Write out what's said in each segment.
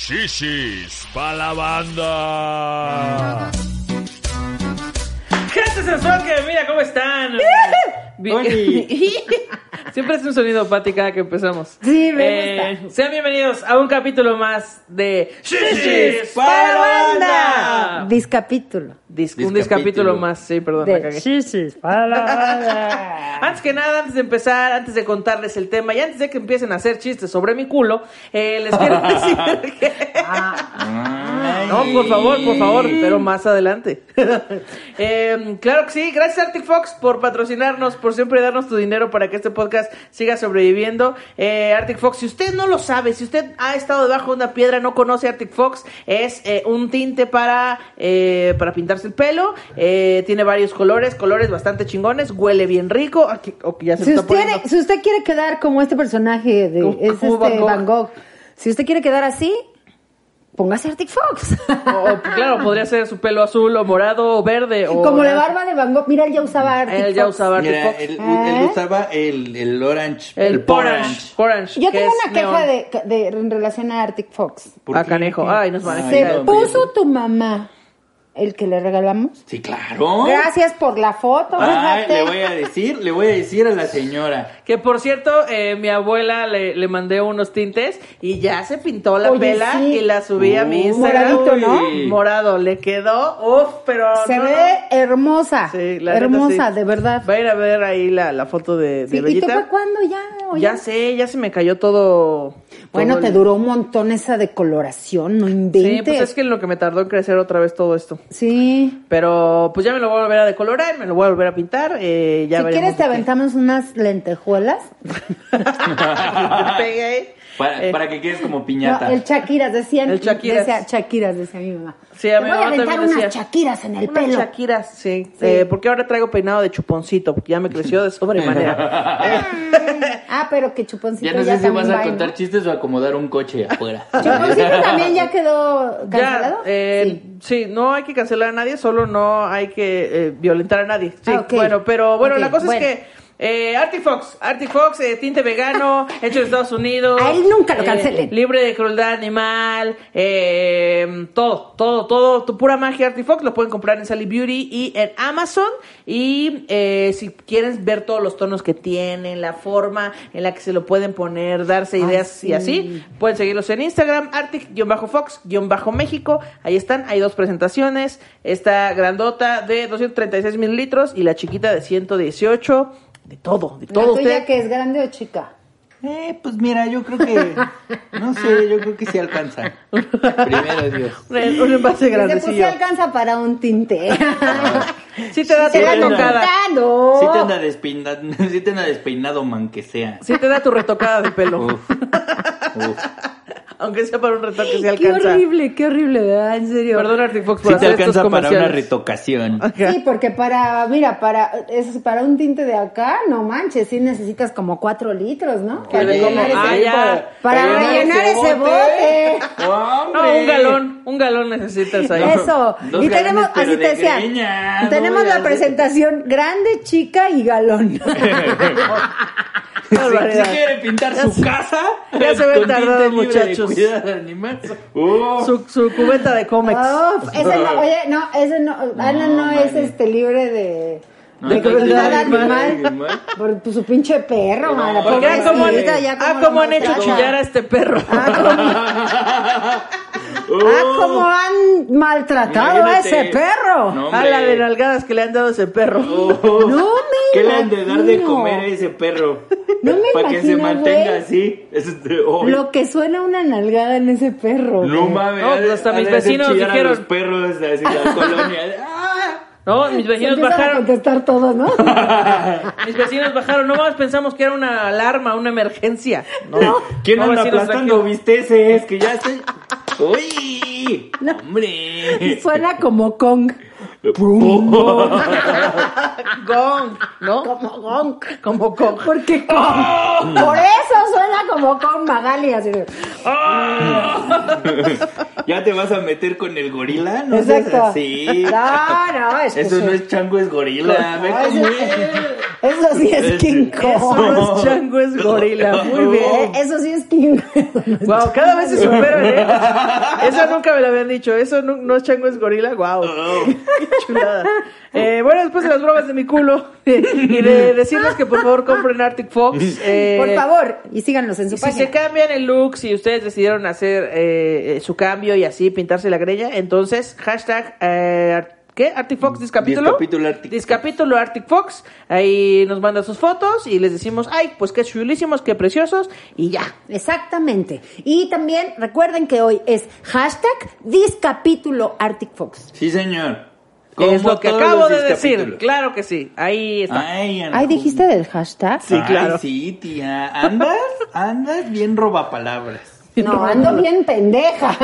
Shishis pa' la banda. Gente sensual que mira cómo están. Bien- Siempre es un sonido pati cada que empezamos. Sí, me gusta. Sean bienvenidos a un capítulo más de Shishis ¡Para la banda. Discapítulo. Dis- un Discapítulo. más, sí, perdón, la De cagué. Shishis para la banda. Antes que nada, antes de empezar, antes de contarles el tema y antes de que empiecen a hacer chistes sobre mi culo, eh, les quiero decir que... No, por favor, por favor, pero más adelante. Eh, claro que sí, gracias Arctic Fox por patrocinarnos, por siempre darnos tu dinero para que este podcast siga sobreviviendo. Eh, Arctic Fox, si usted no lo sabe, si usted ha estado debajo de una piedra, no conoce Arctic Fox, es eh, un tinte para, eh, para pintarse el pelo, eh, tiene varios colores, colores bastante chingones, huele bien rico. Aquí, ya se Si está usted, poniendo- si usted quiere quedar como este personaje de es este Van Gogh. Van Gogh, si usted quiere quedar así, póngase Arctic Fox. O, o, claro, podría ser su pelo azul o morado o verde. O como la barba de Van Gogh. Mira, él ya usaba Arctic Él ya Fox. usaba Arctic Mira, Fox. él, ¿Eh? él usaba el, el orange. El, Porange. Orange. Yo que tengo una queja de, de- en relación a Arctic Fox. ¿Por Ah, qué? canejo. Ay, nos van a ¿Se puso tu mamá el que le regalamos? Sí, claro. Gracias por la foto. Ay, le voy a decir, le voy a decir a la señora. Que por cierto, eh, mi abuela le, le mandé unos tintes y ya se pintó la Oye, sí. y la subí a mi Uh, Instagram. moradito, ¿no? Morado, le quedó, uf, pero Se no, ve hermosa. Sí, la hermosa, sí. de verdad. Va a ir a ver ahí la, la foto de, de Sí, ¿Y tú fue cuándo ya? ¿O Ya sé, ya se me cayó todo. Bueno, te el- duró un montón esa decoloración, no Sí, inventes. pues es que lo que me tardó en crecer otra vez todo esto. Sí. Pero pues ya me lo voy a volver a decolorar, me lo voy a volver a pintar. Eh, ya si quieres te aventamos unas lentejuelas. Para, Eh, para que quedes como piñata. No, el Shakiras, decían. El Shakiras. Decía, Shakiras, decía mi mamá. Sí, a Te mi voy a mamá aventar también unas decía. Shakiras en el Unas pelo. Shakiras, sí. Sí. Eh, porque ahora traigo peinado de chuponcito, porque ya me creció de sobremanera. Ah, pero que chuponcito ya ya, no sé si también vas a contar ¿no? chistes o acomodar un coche afuera. Chuponcito también ya quedó ya, cancelado. eh, sí. no hay que cancelar a nadie, solo no hay que eh, violentar a nadie. Sí, Ah, bueno, pero bueno, la cosa bueno. es que eh, Arctic Fox, Arctic Fox, eh, tinte vegano, hecho en Estados Unidos. A él nunca lo eh, cancelen. libre de crueldad animal, eh, todo, todo, todo, tu pura magia Arctic Fox lo pueden comprar en Sally Beauty y en Amazon. Y eh, si quieren ver todos los tonos que tienen, la forma en la que se lo pueden poner, darse ideas y así, pueden seguirlos en Instagram, Arctic-Fox-México. Ahí están, hay dos presentaciones. Esta grandota de 236 mililitros y la chiquita de 118. De todo, de ¿La todo tuya usted. que es grande o chica? Eh, pues mira, yo creo que. No sé, yo creo que sí alcanza. Primero Dios. Un, un envase Dice, pues sí alcanza para un tinte. Sí te da tu retocada. Sí te anda despeinado, sí te anda despeinado, man que sea. Sí te da tu retocada de pelo. Uf. Uf. Aunque sea para un retoque se Qué alcanza. horrible, qué horrible, ¿verdad? En serio. Perdón, Arctic Fox, Sí por te hacer estos alcanza para una retocación. Sí, porque para, mira, para, es, para un tinte de acá, no manches, sí necesitas como cuatro litros, ¿no? Para rellenar ah, ese, ya. para Para rellenar ese ese bote. No, un galón, un galón necesitas ahí. Eso. Dos y tenemos, así te de decía, greña, tenemos no, la presentación grande, chica y galón. Si, quiere pintar su casa, ya se ven con tinte libre de animal. Uh, Su, su cubeta de cómics. Uf, ese no, oye, no, ese no, Ana no, No, es este libre de, No, de crueldad animal. no. Por tu- su pinche perro, Porque ah, cómo han, ah, hecho chillar a este perro. Ah, cómo han maltratado a ese perro. No, a la de nalgadas que le han dado a ese perro. Oh, No me ¿Qué le han de dar de comer a ese perro? No me Para que se mantenga así. Es de- oh, Lo que suena una nalgada en ese perro. No mames. No, pues hasta ha mis vecinos a dijeron- los perros así la colonia. ¡Ah! No, mis Se vecinos a bajaron. contestar todos, ¿no? Mis vecinos bajaron. No más pensamos que era una alarma, una emergencia. No. ¿Quién No, anda aplastando bisteces? Que ya estoy... ¡Uy! ¡Hombre! Suena como Kong. Gong, ¿no? Como gong. Como gong. Porque con, por eso suena como con Magali, así de- ¿Ya te vas a meter con el gorila? No seas Exacto. así. No, no, es que Eso sí. no es chango, es gorila. Es. Eso sí es King Eso Kong. no es chango, es gorila. Muy bien. Eso sí es King Kong. Wow, cada vez se superan, ¿eh? Eso nunca me lo habían dicho. Eso no, no es chango, es gorila. Wow. Qué chulada. Eh, bueno, después de las bromas de mi culo y de decirles que por favor compren Arctic Fox. eh, Por favor, y síganos en su Y si se cambian el look, si ustedes decidieron hacer eh, eh, su cambio y así pintarse la greña, entonces hashtag eh, ¿qué? Arctic Fox Discapítulo. Discapítulo Arctic Discapítulo Arctic Fox. Ahí nos mandan sus fotos y les decimos, ay, pues qué chulísimos, qué preciosos y ya. Exactamente. Y también recuerden que hoy es hashtag Discapítulo Arctic Fox. Sí, señor. Es Como lo que acabo de decir. Claro que sí. Ahí está. Ay, Ay, dijiste del hashtag. Sí, Ay, claro. sí, tía. Andas, andas bien roba palabras. No, ando bien pendeja.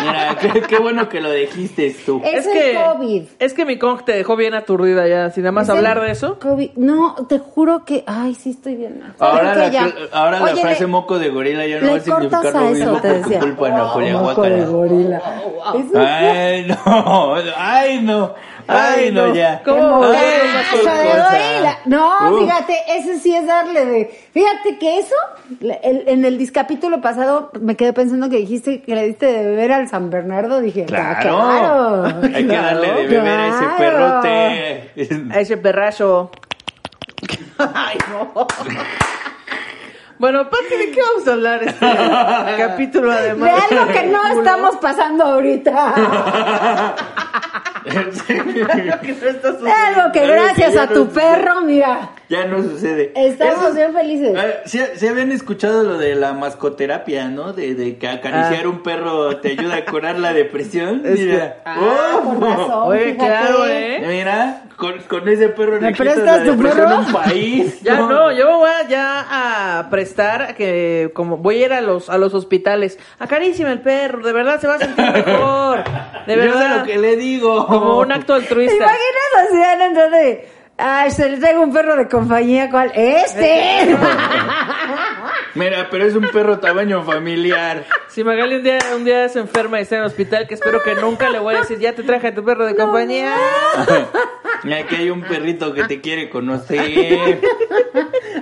Mira, qué, qué bueno que lo dijiste tú. Es Es el que, COVID. es que mi Kong te dejó bien aturdida ya, sin nada más Es hablar de eso. COVID. No, te juro que. Ay, sí, estoy bien. Ahora, ¿Sabes la, ahora la frase le- moco de gorila ya no va a significar a lo mismo te decía. culpa, Julia, Moco de gorila. Eso Ay, no, ay, no, ay, no, no. ya. ¿Cómo? Ay, de. No, fíjate, ese sí es darle de. Fíjate que eso, el- en el discapítulo pasado me quedé pensando que dijiste que le diste de beber al San Bernardo. Dije, Claro, claro. hay que darle de beber a ese perrote. A ese perrazo. Ay, no. Bueno, Pati, ¿de qué vamos a hablar este capítulo De además? algo que no estamos pasando ahorita. De algo que gracias a tu perro, mira. Ya no sucede. Estamos bien felices. Eh, ¿sí, sí habían escuchado lo de la mascoterapia, ¿no? De, de que acariciar Ah. un perro te ayuda a curar la depresión. Es Mira. Ah, Oh. con razón. Oye, fíjate. claro, ¿eh? Mira, con, con ese perro ¿Me prestas la tu perro? un país. Ya no, yo voy a, ya a prestar que como voy a ir a los a los hospitales. Acaríciame el perro, de verdad se va a sentir mejor. De Yo sé verdad. lo que le digo. Como un acto ¿Te altruista. imaginas así en Ay, se le traigo un perro de compañía, ¿cuál? ¡Este! Mira, pero es un perro tamaño familiar. Si Magali un día, un día se enferma y está en el hospital, que espero que nunca le voy a decir, ya te traje a tu perro de compañía. Y aquí hay un perrito que te quiere conocer.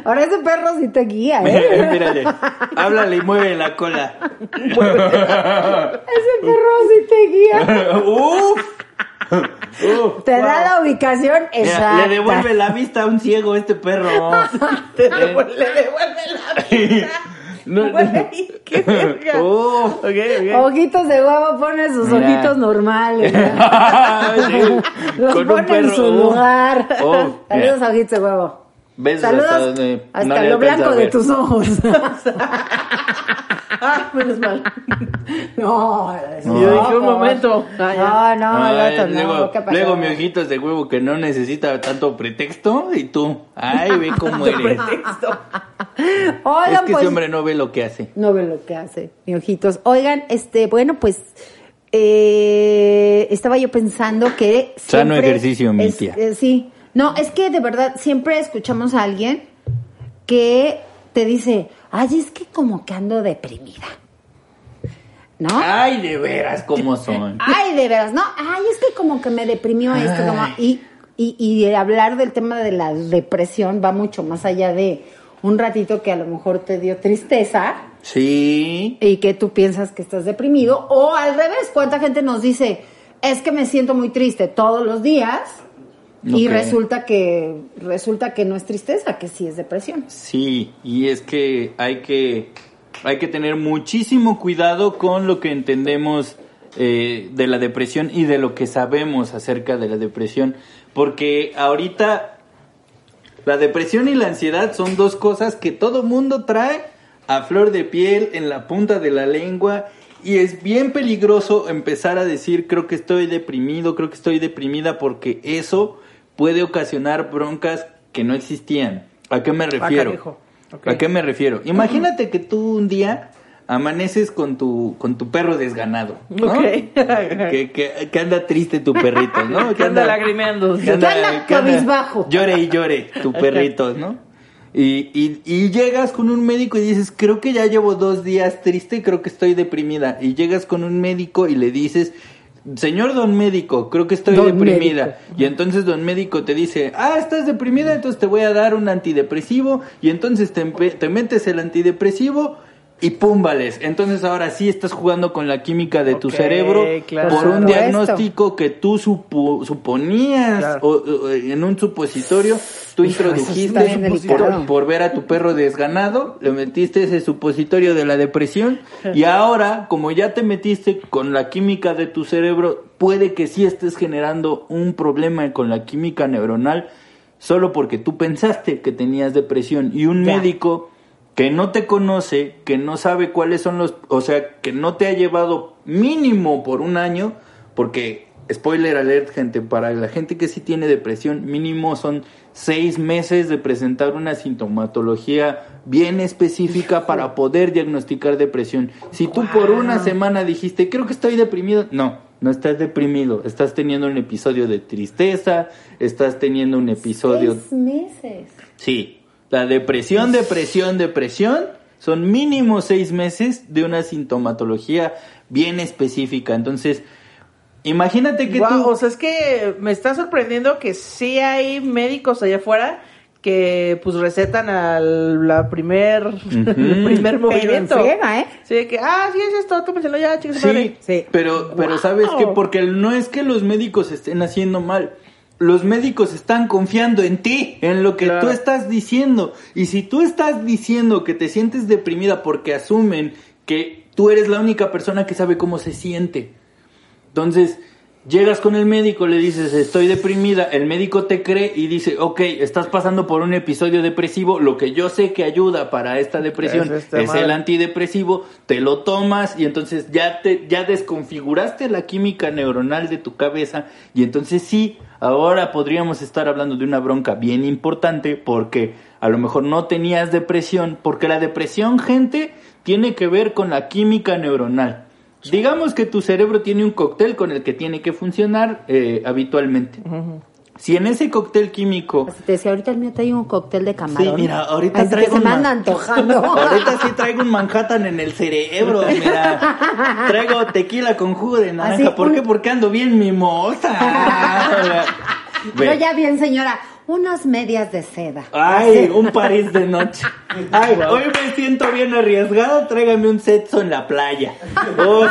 Ahora ese perro sí te guía, ¿eh? Mírale, háblale y mueve la cola. Ese perro sí te guía. Uf. Te da la ubicación Mira, exacta. le devuelve la vista a un ciego este perro. Te devuelve, le devuelve la. No, no. Qué verga. Ok. Ojitos de huevo, pone sus Mira. ojitos normales. Sí, Los con un pone en su lugar. Oh, Saludos, ojitos de huevo. Besos Saludos hasta donde hasta no lo blanco de tus ojos. Ah, menos mal. no, Yo dije un momento. Ah, ya. No, no, Ay, el otro no. luego, luego mi ojitos de huevo que no necesita tanto pretexto y tú, ay, ve cómo eres. Pretexto. Oigan, es que pues, ese hombre no ve lo que hace. No ve lo que hace, mi ojitos. Oigan, este, bueno, pues eh, estaba yo pensando que Sano ejercicio, mi es- tía. eh, sí, no, es que de verdad siempre escuchamos a alguien que te dice, ay, es que como que ando deprimida, ¿no? Ay, de veras, cómo son. Ay, de veras, ¿no? Ay, es que como que me deprimió esto, como, y, y, y hablar del tema de la depresión va mucho más allá de un ratito que a lo mejor te dio tristeza Sí. y que tú piensas que estás deprimido, o al revés, cuánta gente nos dice, es que me siento muy triste todos los días, y resulta que, resulta que no es tristeza, que sí es depresión. Sí, y es que hay que hay que tener muchísimo cuidado con lo que entendemos eh, de la depresión y de lo que sabemos acerca de la depresión, porque ahorita la depresión y la ansiedad son dos cosas que todo mundo trae a flor de piel en la punta de la lengua y es bien peligroso empezar a decir creo que estoy deprimido, creo que estoy deprimida porque eso puede ocasionar broncas que no existían. ¿A qué me refiero? ¿A qué me refiero? Imagínate que tú un día amaneces con tu, con tu perro desganado, ¿no? Que, que, que anda triste tu perrito, ¿no? Que anda lagrimeando. que anda cabizbajo. Llore y llore tu perrito, ¿no? Y, y, y llegas con un médico y dices, creo que ya llevo dos días triste, creo que estoy deprimida. Y llegas con un médico y le dices, señor don médico, creo que estoy Don deprimida. médico. Y entonces don médico te dice, ah, estás deprimida, entonces te voy a dar un antidepresivo. Y entonces te, te metes el antidepresivo y púmbales. Entonces ahora sí estás jugando con la química de tu cerebro claro. por un diagnóstico que tú supo- suponías Claro. o- o- en un supositorio, tú Hijo, sí introdujiste por, por ver a tu perro desganado, le metiste ese supositorio de la depresión y ahora, como ya te metiste con la química de tu cerebro, puede que sí estés generando un problema con la química neuronal solo porque tú pensaste que tenías depresión y un Ya. médico que no te conoce, que no sabe cuáles son los, o sea, que no te ha llevado mínimo por un año, porque, spoiler alert, gente, para la gente que sí tiene depresión, mínimo son seis meses de presentar una sintomatología bien específica para poder diagnosticar depresión. Si tú por una semana dijiste, creo que estoy deprimido, no, no estás deprimido, estás teniendo un episodio de tristeza, estás teniendo un episodio... Seis meses. Sí, la depresión, depresión, depresión son mínimo seis meses de una sintomatología bien específica. Entonces, imagínate que Guau, tú... o sea, es que me está sorprendiendo que sí hay médicos allá afuera que pues recetan al la primer, el primer Pero en movimiento. friega, ¿eh? Sí, que, ah, sí, es esto, tómenselo ya, chicos. Sí, Sí. pero, pero sabes que porque no es que los médicos estén haciendo mal. Los médicos están confiando en ti, en lo que Claro. tú estás diciendo. Y si tú estás diciendo que te sientes deprimida porque asumen que tú eres la única persona que sabe cómo se siente. Entonces, llegas con el médico, le dices, estoy deprimida, el médico te cree y dice, ok, estás pasando por un episodio depresivo, lo que yo sé que ayuda para esta depresión Es es el antidepresivo, te lo tomas y entonces ya te ya desconfiguraste la química neuronal de tu cabeza y entonces sí, ahora podríamos estar hablando de una bronca bien importante porque a lo mejor no tenías depresión, porque la depresión, gente, tiene que ver con la química neuronal. Digamos que tu cerebro tiene un cóctel con el que tiene que funcionar eh, habitualmente. Si en ese cóctel químico Así te decía, ahorita el mío trae un cóctel de camarón. Sí, mira, ahorita Así que traigo se me anda antojando. Ahorita sí traigo un Manhattan en el cerebro, mira. Traigo tequila con jugo de naranja. Así, ¿Por un- qué? Porque ando bien mimosa. Yo ya bien, señora, unas medias de seda. Ay, un París de noche. Ay, hoy me siento bien arriesgado. Tráigame un sexo en la playa. Oh,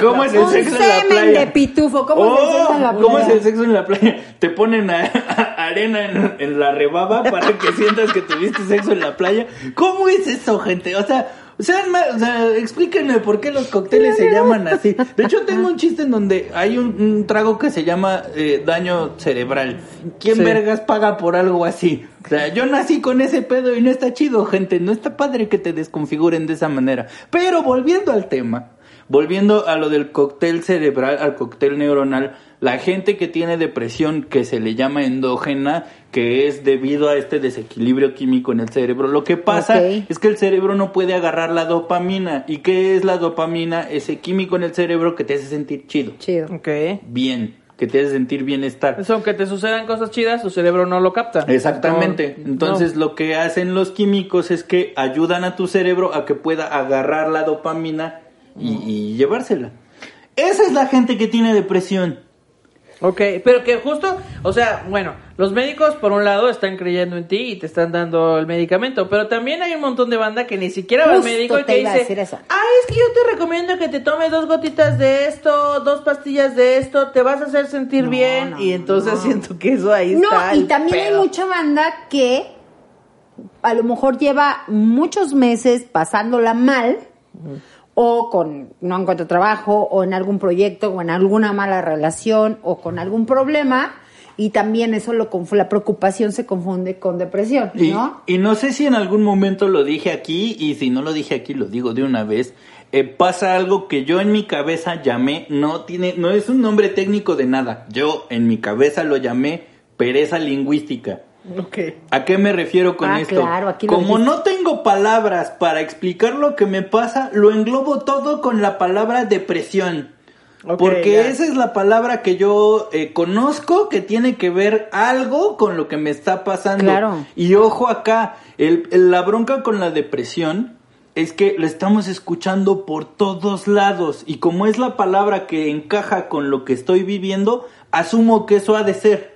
¿Cómo es el un sexo en la semen playa? de pitufo. ¿Cómo Oh, es el sexo en la ¿Cómo es playa? el sexo en la playa? Te ponen a- a- arena en, en la rebaba para que sientas que tuviste sexo en la playa. ¿Cómo es eso, gente? O sea, sean ma- o sea, explíquenme por qué los cócteles se llaman así. De hecho, tengo un chiste en donde hay un, un trago que se llama eh, daño cerebral. ¿Quién Sí. vergas paga por algo así? O sea, yo nací con ese pedo y no está chido, gente. No está padre que te desconfiguren de esa manera. Pero volviendo al tema, volviendo a lo del cóctel cerebral, al cóctel neuronal, la gente que tiene depresión que se le llama endógena, que es debido a este desequilibrio químico en el cerebro, lo que pasa es que el cerebro no puede agarrar la dopamina. ¿Y qué es la dopamina? Ese químico en el cerebro que te hace sentir chido, Chido. Ok. bien, que te hace sentir bienestar. Eso, aunque te sucedan cosas chidas, tu cerebro no lo capta. Exactamente. No, Entonces no. lo que hacen los químicos es que ayudan a tu cerebro a que pueda agarrar la dopamina y, y llevársela. Esa es la gente que tiene depresión. Ok, pero que justo, o sea, bueno, los médicos por un lado están creyendo en ti y te están dando el medicamento, pero también hay un montón de banda que ni siquiera va al médico y te que dice, ay, es que yo te recomiendo que te tomes dos gotitas de esto, dos pastillas de esto, te vas a hacer sentir No, bien no, y entonces no. siento que eso ahí No, está. y el también hay mucha banda que a lo mejor lleva muchos meses pasándola mal o con no encuentra trabajo o en algún proyecto o en alguna mala relación o con algún problema y también eso lo la preocupación se confunde con depresión, Y ¿no? y no sé si en algún momento lo dije aquí y si no lo dije aquí lo digo de una vez. Eh, pasa algo que yo en mi cabeza llamé, no tiene, no es un nombre técnico de nada. Yo en mi cabeza lo llamé pereza lingüística. ¿A qué me refiero con Ah, esto? claro, aquí lo Como no tengo palabras para explicar lo que me pasa, lo englobo todo con la palabra depresión. Porque ya. esa es la palabra que yo eh, conozco que tiene que ver algo con lo que me está pasando. Claro. Y ojo acá, el, el- la bronca con la depresión es que la estamos escuchando por todos lados y como es la palabra que encaja con lo que estoy viviendo, asumo que eso ha de ser.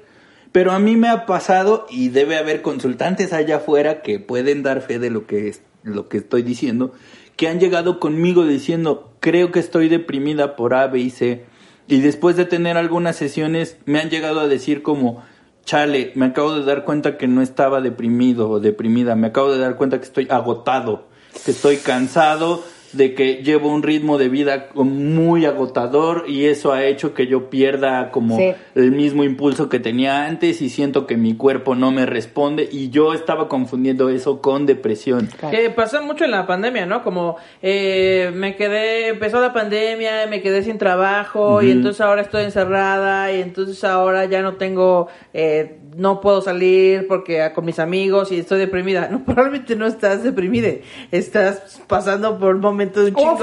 Pero a mí me ha pasado y debe haber consultantes allá afuera que pueden dar fe de lo que es, lo que estoy diciendo, que han llegado conmigo diciendo, creo que estoy deprimida por A, B y C. Y después de tener algunas sesiones me han llegado a decir como, chale, me acabo de dar cuenta que no estaba deprimido o deprimida, me acabo de dar cuenta que estoy agotado, que estoy cansado, de que llevo un ritmo de vida muy agotador y eso ha hecho que yo pierda como Sí. el mismo impulso que tenía antes y siento que mi cuerpo no me responde y yo estaba confundiendo eso con depresión. Claro. Que pasó mucho en la pandemia, ¿no? Como eh, me quedé, empezó la pandemia, me quedé sin trabajo y entonces ahora estoy encerrada y entonces ahora ya no tengo, eh, no puedo salir porque ah, con mis amigos y estoy deprimida. No, probablemente no estás deprimida, estás pasando por momentos O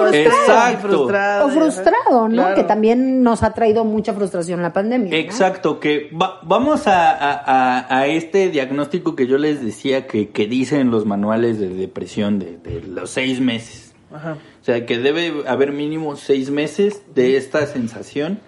frustrado. O frustrado, ¿no? Claro. Que también nos ha traído mucha frustración la pandemia. ¿no? Exacto, que va- vamos a, a- a- a este diagnóstico que yo les decía que, que dicen los manuales de depresión de, de los seis meses. Ajá. O sea, que debe haber mínimo seis meses de esta sensación.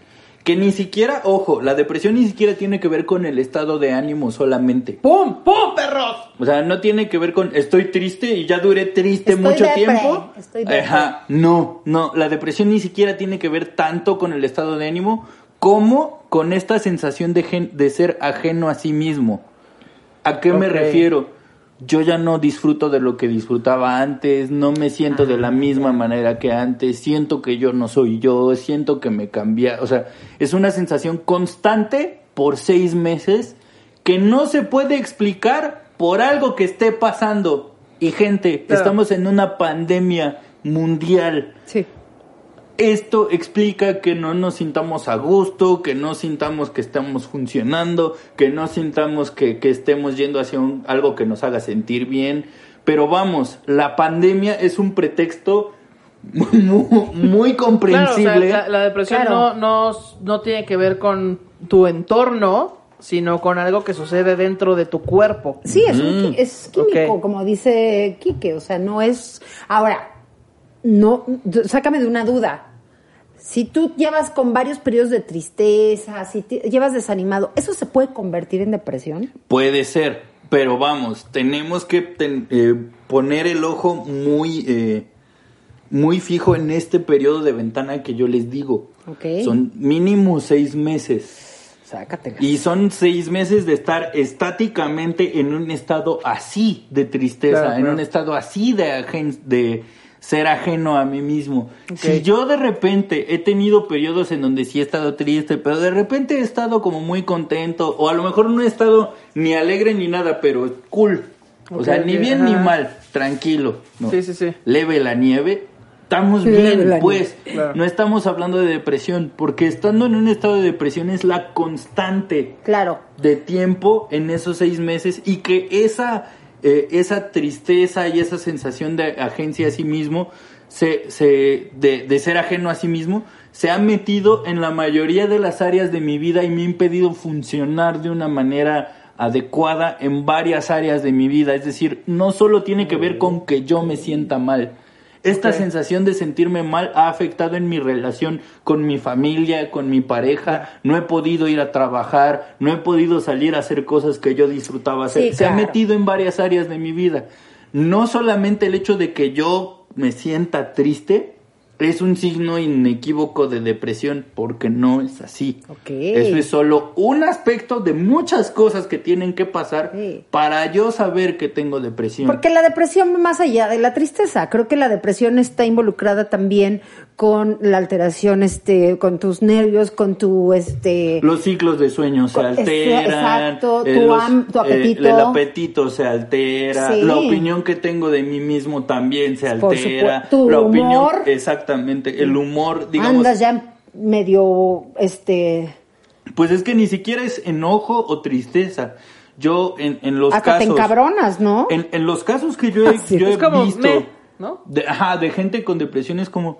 Que ni siquiera, ojo, la depresión ni siquiera tiene que ver con el estado de ánimo solamente. ¡Pum! ¡Pum, perros! O sea, no tiene que ver con estoy triste y ya duré triste Estoy mucho depre, tiempo. estoy depre. Ajá, no, no, la depresión ni siquiera tiene que ver tanto con el estado de ánimo como con esta sensación de, gen- de ser ajeno a sí mismo. ¿A qué me refiero? Yo ya no disfruto de lo que disfrutaba antes, no me siento de la misma manera que antes, siento que yo no soy yo, siento que me cambié, o sea, es una sensación constante por seis meses que no se puede explicar por algo que esté pasando. Y gente, Claro. estamos en una pandemia mundial. Sí. Esto explica que no nos sintamos a gusto, que no sintamos que estamos funcionando, que no sintamos que, que estemos yendo hacia un- algo que nos haga sentir bien. Pero vamos, la pandemia es un pretexto muy, muy Claro, o comprensible. sea, la, la depresión Claro. no, no, no tiene que ver con tu entorno, sino con algo que sucede dentro de tu cuerpo. Sí, es, un qui- es químico, como dice Quique, o sea, no es... Ahora, no, sácame de una duda. Si tú llevas con varios periodos de tristeza, si te- llevas desanimado, ¿eso se puede convertir en depresión? Puede ser, pero vamos, tenemos que ten- eh, poner el ojo muy, eh, muy fijo en este periodo de ventana que yo les digo. Ok. Son mínimo seis meses. Sácatela. Y son seis meses de estar estáticamente en un estado así de tristeza, Claro, en claro. un estado así de, de ser ajeno a mí mismo. Si yo de repente he tenido periodos en donde sí he estado triste, pero de repente he estado como muy contento, o a lo mejor no he estado ni alegre ni nada, pero cool. O sea, ni bien ni mal, tranquilo. ¿no? Sí, sí, sí. Leve la nieve. Estamos bien, pues. claro. No estamos hablando de depresión, porque estando en un estado de depresión es la constante Claro. de tiempo en esos seis meses y que esa, eh, esa tristeza y esa sensación de agencia a sí mismo, se, se, de, de ser ajeno a sí mismo, se ha metido en la mayoría de las áreas de mi vida y me ha impedido funcionar de una manera adecuada en varias áreas de mi vida. Es decir, no solo tiene que ver con que yo me sienta mal. Esta sensación de sentirme mal ha afectado en mi relación con mi familia, con mi pareja. No he podido ir a trabajar, no he podido salir a hacer cosas que yo disfrutaba hacer. Sí, Se ha metido en varias áreas de mi vida. No solamente el hecho de que yo me sienta triste es un signo inequívoco de depresión, porque no es así. Eso es solo un aspecto de muchas cosas que tienen que pasar Sí. para yo saber que tengo depresión. Porque la depresión, más allá de la tristeza, creo que la depresión está involucrada también con la alteración, este, con tus nervios, con tu, este, Los ciclos de sueño se alteran. exacto, eh, tu los- ham- tu eh, apetito. el apetito se altera. Sí. La opinión que tengo de mí mismo también se Por altera. supuesto. Tu la opinión, humor. Exactamente. El humor, digamos. andas ya medio, este, Pues es que ni siquiera es enojo o tristeza. Yo en, en los Hasta casos... te encabronas, ¿no? En, en los casos que yo he, Así, yo he como visto... me, ¿no? De, ajá, de gente con depresión es como...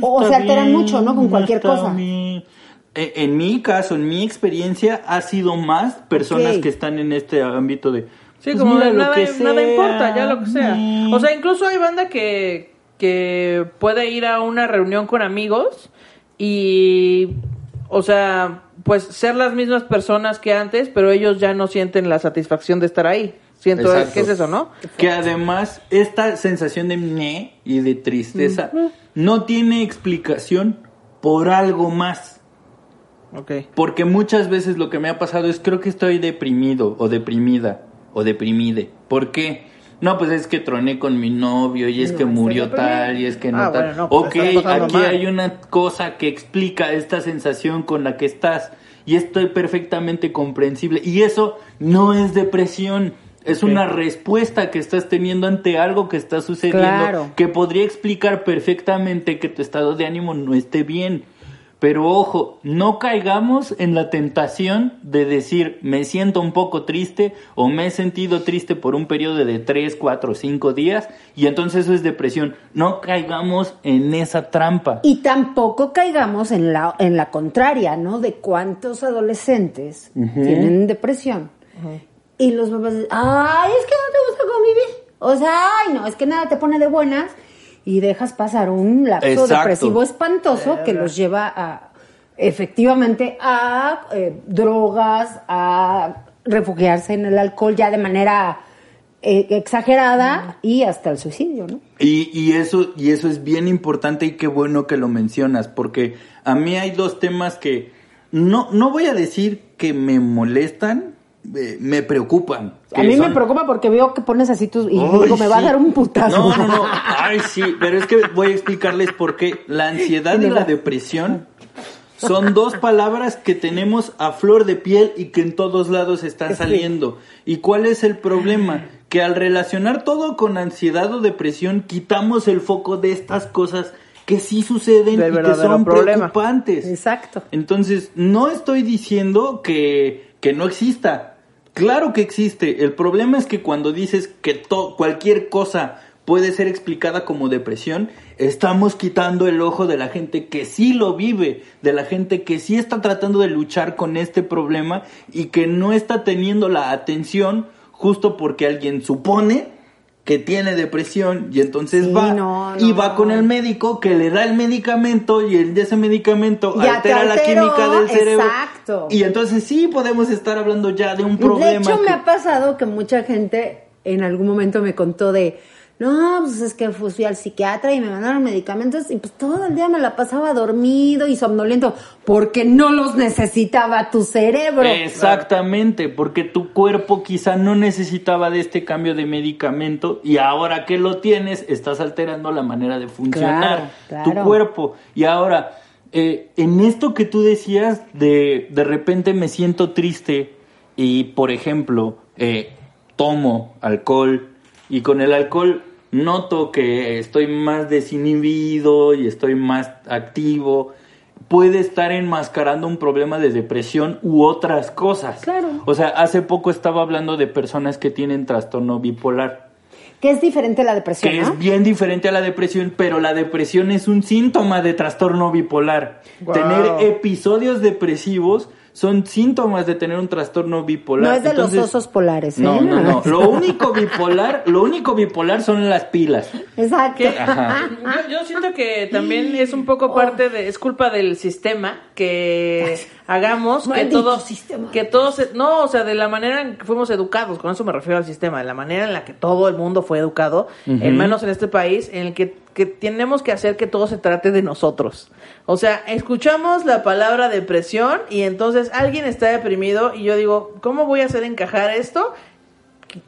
o se alteran bien, mucho, ¿no? Con cualquier cosa. bien. Eh, En mi caso, en mi experiencia, ha sido más personas que están en este ámbito de... Sí, pues como mira, de lo nada, que nada sea. importa, ya lo que sea. Mm. O sea, incluso hay banda que, que puede ir a una reunión con amigos y, o sea, pues ser las mismas personas que antes, pero ellos ya no sienten la satisfacción de estar ahí. Siento Exacto. que es eso, ¿no? Que además esta sensación de meh y de tristeza no tiene explicación por algo más. Ok. Porque muchas veces lo que me ha pasado es creo que estoy deprimido o deprimida o deprimide. ¿Por qué? No, pues es que troné con mi novio y es No, que murió tal y es que no Ah, tal. bueno, no, pues ok, aquí mal. hay una cosa que explica esta sensación con la que estás y estoy perfectamente comprensible. Y eso no es depresión. Es una respuesta que estás teniendo ante algo que está sucediendo Claro. que podría explicar perfectamente que tu estado de ánimo no esté bien. Pero ojo, no caigamos en la tentación de decir me siento un poco triste o me he sentido triste por un periodo de 3, 4, 5 días y entonces eso es depresión. No caigamos en esa trampa. Y tampoco caigamos en la, en la contraria, ¿no? De cuántos adolescentes tienen depresión. Y los papás dicen, ay, es que no te gusta convivir. O sea, ay, no, es que nada te pone de buenas. Y dejas pasar un lapso Exacto. depresivo espantoso que los lleva a, efectivamente, a eh, drogas, a refugiarse en el alcohol ya de manera eh, exagerada y hasta el suicidio, ¿no? Y, y eso y eso es bien importante y qué bueno que lo mencionas porque a mí hay dos temas que no no voy a decir que me molestan, eh, me preocupan. A mí me preocupa porque veo que pones así tus... Y digo, me va a dar un putazo. No, no, no. Ay, sí, pero es que voy a explicarles por qué la ansiedad y la depresión son dos palabras que tenemos a flor de piel y que en todos lados están saliendo. ¿Y cuál es el problema? Que al relacionar todo con ansiedad o depresión, quitamos el foco de estas cosas que sí suceden y que son problema. preocupantes. Exacto. Entonces, no estoy diciendo que, que no exista. Claro que existe. El problema es que cuando dices que to- cualquier cosa puede ser explicada como depresión, estamos quitando el ojo de la gente que sí lo vive, de la gente que sí está tratando de luchar con este problema y que no está teniendo la atención justo porque alguien supone que tiene depresión y entonces Sí, va no, y va con el médico que le da el medicamento y el de ese medicamento altera la química del cerebro. Exacto. Y entonces sí podemos estar hablando ya de un De problema. hecho, me ha pasado que mucha gente en algún momento me contó de, no, pues es que fui al psiquiatra y me mandaron medicamentos y pues todo el día me la pasaba dormido y somnoliento porque no los necesitaba tu cerebro. Exactamente, porque tu cuerpo quizá no necesitaba de este cambio de medicamento y ahora que lo tienes estás alterando la manera de funcionar Claro, tu cuerpo. Y ahora, eh, en esto que tú decías de de repente me siento triste y por ejemplo eh, tomo alcohol y con el alcohol noto que estoy más desinhibido y estoy más activo, puede estar enmascarando un problema de depresión u otras cosas. Claro. O sea, hace poco estaba hablando de personas que tienen trastorno bipolar, Que es diferente a la depresión, que ¿no? es bien diferente a la depresión, pero la depresión es un síntoma de trastorno bipolar. Wow. Tener episodios depresivos son síntomas de tener un trastorno bipolar. No es de Entonces- los osos polares, ¿eh? No, no, no. Lo único bipolar, lo único bipolar son las pilas. Exacto. Yo, yo siento que también es un poco parte de, es culpa del sistema que hagamos que Maldito todo, sistema. que todos, no, o sea, de la manera en que fuimos educados, con eso me refiero al sistema, de la manera en la que todo el mundo fue educado, al menos en este país, en el que, que tenemos que hacer que todo se trate de nosotros. O sea, escuchamos la palabra depresión y entonces alguien está deprimido y yo digo, ¿cómo voy a hacer encajar esto?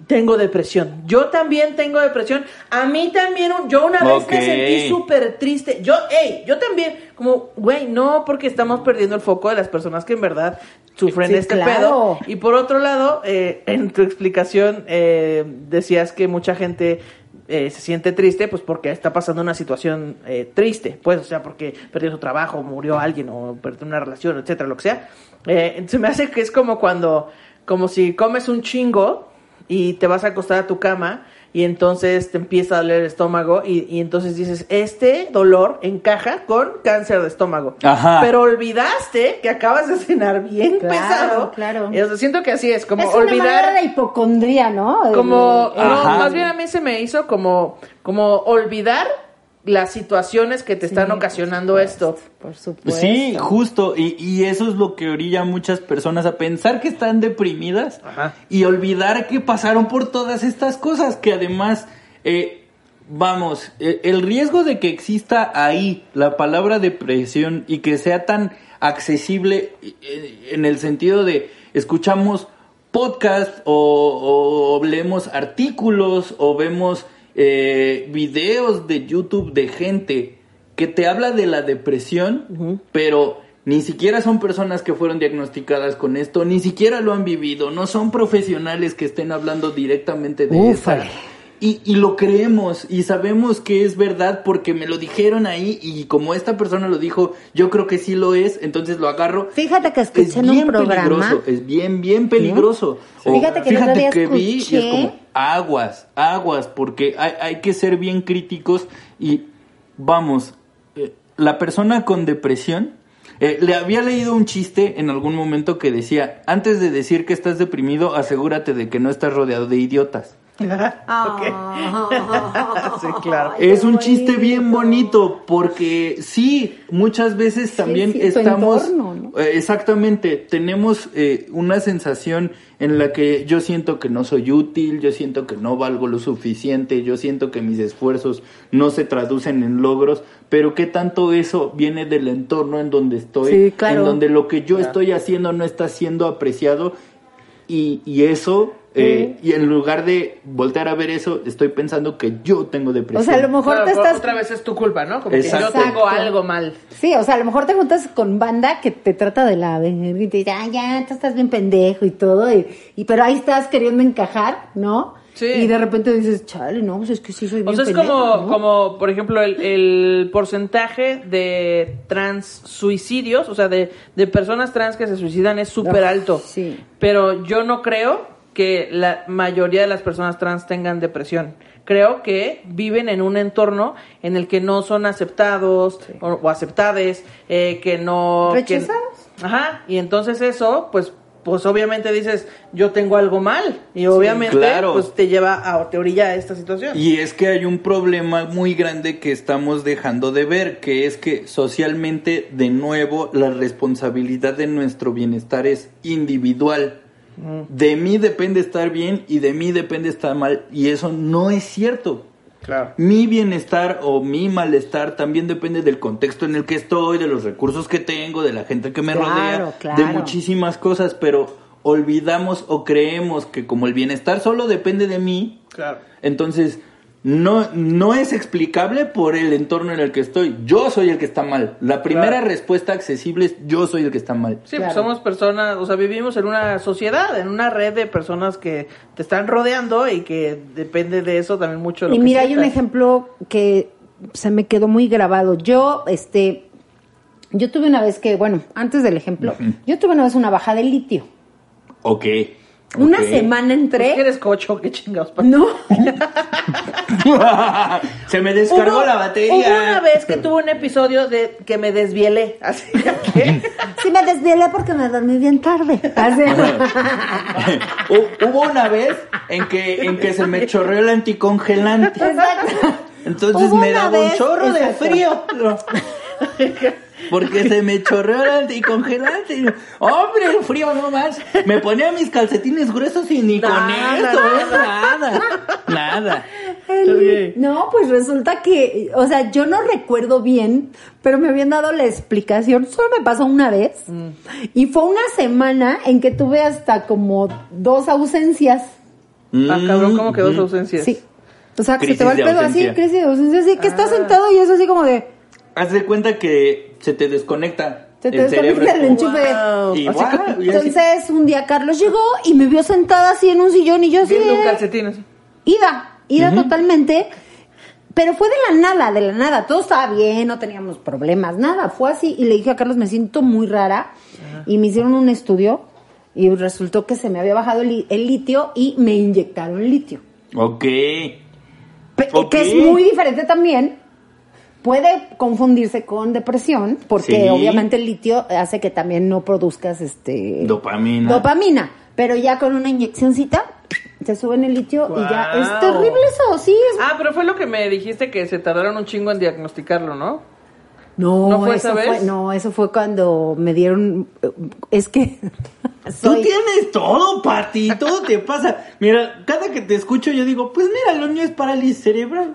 Tengo depresión. Yo también tengo depresión. A mí también, yo una vez Ok. me sentí súper triste. Yo, hey, yo también, como, güey, no, porque estamos perdiendo el foco de las personas que en verdad sufren Sí, este claro. pedo. Y por otro lado, eh, en tu explicación eh, decías que mucha gente eh, se siente triste, pues porque está pasando una situación eh, triste, pues, o sea, porque perdió su trabajo, murió alguien, o perdió una relación, etcétera, lo que sea. Eh, se me hace que es como cuando como si comes un chingo y te vas a acostar a tu cama y entonces te empieza a doler el estómago y, y entonces dices, este dolor encaja con cáncer de estómago. Ajá. Pero olvidaste que acabas de cenar bien Claro, pesado. claro. Y, o sea, siento que así es, como es una olvidar... de hipocondría, ¿no? El- Como, el- no, Ajá. más bien a mí se me hizo como, como olvidar las situaciones que te están Sí, ocasionando esto. Por supuesto. Sí, justo, y, y eso es lo que orilla a muchas personas a pensar que están deprimidas Ajá. y olvidar que pasaron por todas estas cosas, que además, eh, vamos, eh, el riesgo de que exista ahí la palabra depresión y que sea tan accesible eh, en el sentido de escuchamos podcast o, o leemos artículos o vemos eh, videos de YouTube de gente que te habla de la depresión, pero ni siquiera son personas que fueron diagnosticadas con esto, ni siquiera lo han vivido, no son profesionales que estén hablando directamente de esa. Y, y lo creemos y sabemos que es verdad porque me lo dijeron ahí y como esta persona lo dijo, yo creo que sí lo es, entonces lo agarro. Fíjate que es escuché en un bien programa. peligroso, es bien, bien peligroso. O Fíjate que día que vi y es como, aguas, aguas, porque hay, hay que ser bien críticos y vamos, eh, la persona con depresión, eh, le había leído un chiste en algún momento que decía, antes de decir que estás deprimido, asegúrate de que no estás rodeado de idiotas. Ah. Sí, claro. Ay, Es un chiste bien bonito porque sí, muchas veces también sí, estamos... entorno, ¿no? eh, exactamente, tenemos eh, una sensación en la que yo siento que no soy útil, yo siento que no valgo lo suficiente, yo siento que mis esfuerzos no se traducen en logros, pero qué tanto eso viene del entorno en donde estoy, Sí, claro. en donde lo que yo estoy haciendo no está siendo apreciado y, y eso... eh, y en lugar de voltear a ver eso, estoy pensando que yo tengo O depresión. sea, a lo mejor Claro, te estás Otra vez es tu culpa, ¿no? Como que yo Exacto. tengo algo mal. Sí, o sea, a lo mejor te juntas con banda que te trata de la y te dice, ah, ya, tú estás bien pendejo y todo, y, y- pero ahí estás queriendo encajar, ¿no? Sí. Y de repente dices, chale, no, pues es que sí soy bien O sea, es pendejo, como, ¿no? como, por ejemplo, el, el porcentaje de trans suicidios, o sea, de, de personas trans que se suicidan es súper alto. sí. Pero yo no creo que la mayoría de las personas trans tengan depresión. Creo que viven en un entorno en el que no son aceptados o, o aceptades, eh, que no... que- ¿Rechazados? Ajá, y entonces eso, pues, pues obviamente dices, yo tengo algo mal, y obviamente, claro. pues te lleva a, te orilla a esta situación. Y es que hay un problema muy grande que estamos dejando de ver, que es que socialmente, de nuevo, la responsabilidad de nuestro bienestar es individual. De mí depende estar bien y de mí depende estar mal. Y eso no es cierto. Claro. Mi bienestar o mi malestar también depende del contexto en el que estoy, de los recursos que tengo, de la gente que me Claro, rodea, claro. de muchísimas cosas, pero olvidamos o creemos que como el bienestar solo depende de mí, Claro. entonces no, no es explicable por el entorno en el que estoy. Yo soy el que está mal. La primera Claro. respuesta accesible es yo soy el que está mal. Sí, Claro. pues somos personas, o sea, vivimos en una sociedad, en una red de personas que te están rodeando y que depende de eso también mucho. Lo Y que mira, hay un ejemplo que se me quedó muy grabado. Yo, este, yo tuve una vez que, bueno, antes del ejemplo, yo tuve una vez una baja de litio. Ok. Una semana Pues, entré. ¿qué eres cocho? ¿Qué chingados pasa? No, Se me descargó Hubo- la batería. Hubo una vez que tuve un episodio de que me desvielé, así que... sí me desvielé porque me dormí bien tarde. Así. Hu- Hubo una vez en que, en que se me chorreó el anticongelante. Exacto. Entonces Hubo me daba un chorro de frío. Porque se me chorreó el anticongelante. Hombre, el frío no más. Me ponía mis calcetines gruesos y ni Nada, con eso, ¿eh? nada. Nada. Nada. No, pues resulta que, o sea, yo no recuerdo bien, pero me habían dado la explicación. Solo me pasó una vez. Mm. Y fue una semana en que tuve hasta como dos ausencias. Ah, cabrón, ¿cómo quedó Mm, su ausencia? Sí. O sea, que Crisis se te va el pedo ausencia. así, crisis de ausencia, así, que estás Ah. sentado y es así como de, Haz de cuenta que se te desconecta se te el cerebro. desconecta el enchufe. Wow. Y así- Entonces, un día Carlos llegó y me vio sentada así en un sillón y yo así, Viendo un de- calcetín así. ida, ida totalmente. Pero fue de la nada, de la nada. Todo estaba bien, no teníamos problemas, nada. Fue así. Y le dije a Carlos, me siento muy rara. Y me hicieron un estudio. Y resultó que se me había bajado el, li- el litio y me inyectaron litio. Ok. Pe- Ok. Que es muy diferente también. Puede confundirse con depresión, porque Sí. obviamente el litio hace que también no produzcas este Dopamina. dopamina. Pero ya con una inyeccióncita te suben el litio y ya es terrible eso, sí. Es... Ah, pero fue lo que me dijiste que se tardaron un chingo en diagnosticarlo, ¿no? No, ¿No fue eso esa vez? fue, no, eso fue cuando me dieron, es que Tú tienes todo, Pati, todo te pasa. Mira, cada que te escucho yo digo, pues mira, lo mío es parálisis cerebral.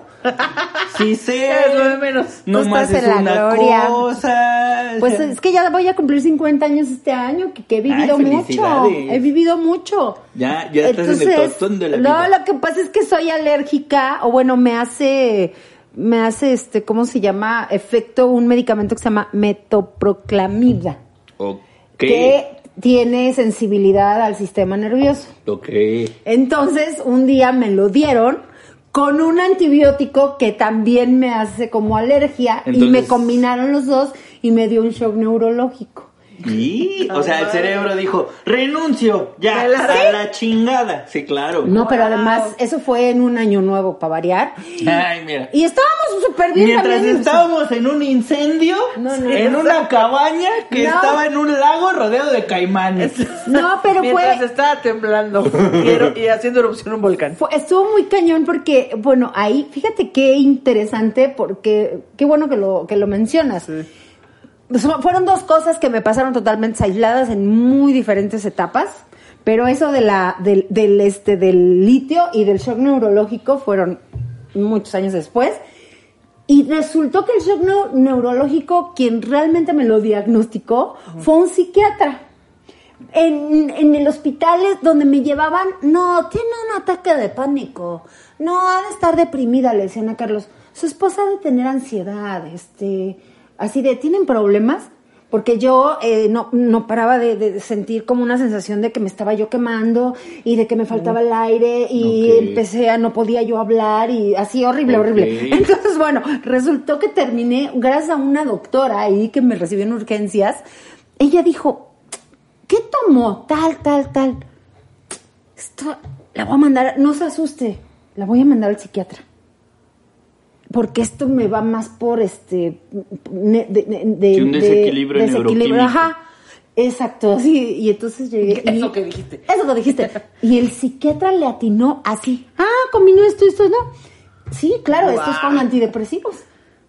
Sí sé. Es lo de menos. No Tú más es en la gloria. cosa. Pues es que ya voy a cumplir 50 años este año, que, que he vivido Ay, mucho, he vivido mucho. Ya- ya estás en el tostón de la no, vida. lo que pasa es que soy alérgica, o bueno, me hace, me hace este, ¿cómo se llama? Efecto un medicamento que se llama metoproclamida, Ok. que tiene sensibilidad al sistema nervioso. Ok. Entonces, un día me lo dieron con un antibiótico que también me hace como alergia y me combinaron los dos y me dio un shock neurológico. Y, o sea, el cerebro dijo, renuncio, ya, ¿Me la- a la chingada. Sí, claro. No, pero Wow. además, eso fue en un año nuevo para variar. Ay, mira. Y estábamos súper bien Mientras también. estábamos en un incendio, No, no, en no. una cabaña que No. estaba en un lago rodeado de caimanes. No, pero Mientras fue, estaba temblando y, y haciendo erupción un volcán. fue- estuvo muy cañón porque, bueno, ahí, fíjate qué interesante porque, qué bueno que lo, que lo mencionas. So- Fueron dos cosas que me pasaron totalmente aisladas en muy diferentes etapas, pero eso de la, del, del, este, del litio y del shock neurológico fueron muchos años después. Y resultó que el shock neu- neurológico, quien realmente me lo diagnosticó, fue un psiquiatra. En, en el hospital donde me llevaban, no, tiene un ataque de pánico, no, ha de estar deprimida, le decían a Carlos. Su esposa ha de tener ansiedad, este, así de, ¿tienen problemas? Porque yo eh, no, no paraba de, de sentir como una sensación de que me estaba yo quemando y de que me faltaba el aire y empecé a, no podía yo hablar y así horrible, horrible. Entonces, bueno, resultó que terminé, gracias a una doctora ahí que me recibió en urgencias, ella dijo, ¿qué tomó? Tal, tal, tal. Esto la voy a mandar, no se asuste, la voy a mandar al psiquiatra. Porque esto me va más por este de, de- de- un de- desequilibrio ajá. Exacto, sí, y entonces llegué. y- Eso que dijiste. Eso que dijiste. Y el psiquiatra le atinó así. Ah, combinó esto, esto, ¿no? Sí, claro, esto es con Guau. antidepresivos.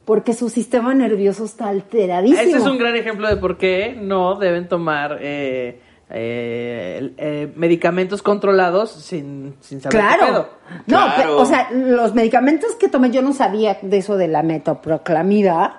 Porque su sistema nervioso está alteradísimo. Ese es un gran ejemplo de por qué no deben tomar eh, eh, eh, medicamentos controlados sin, sin saber qué Claro. pedo. No, Claro. pero, o sea, los medicamentos que tomé, yo no sabía de eso de la metoproclamida.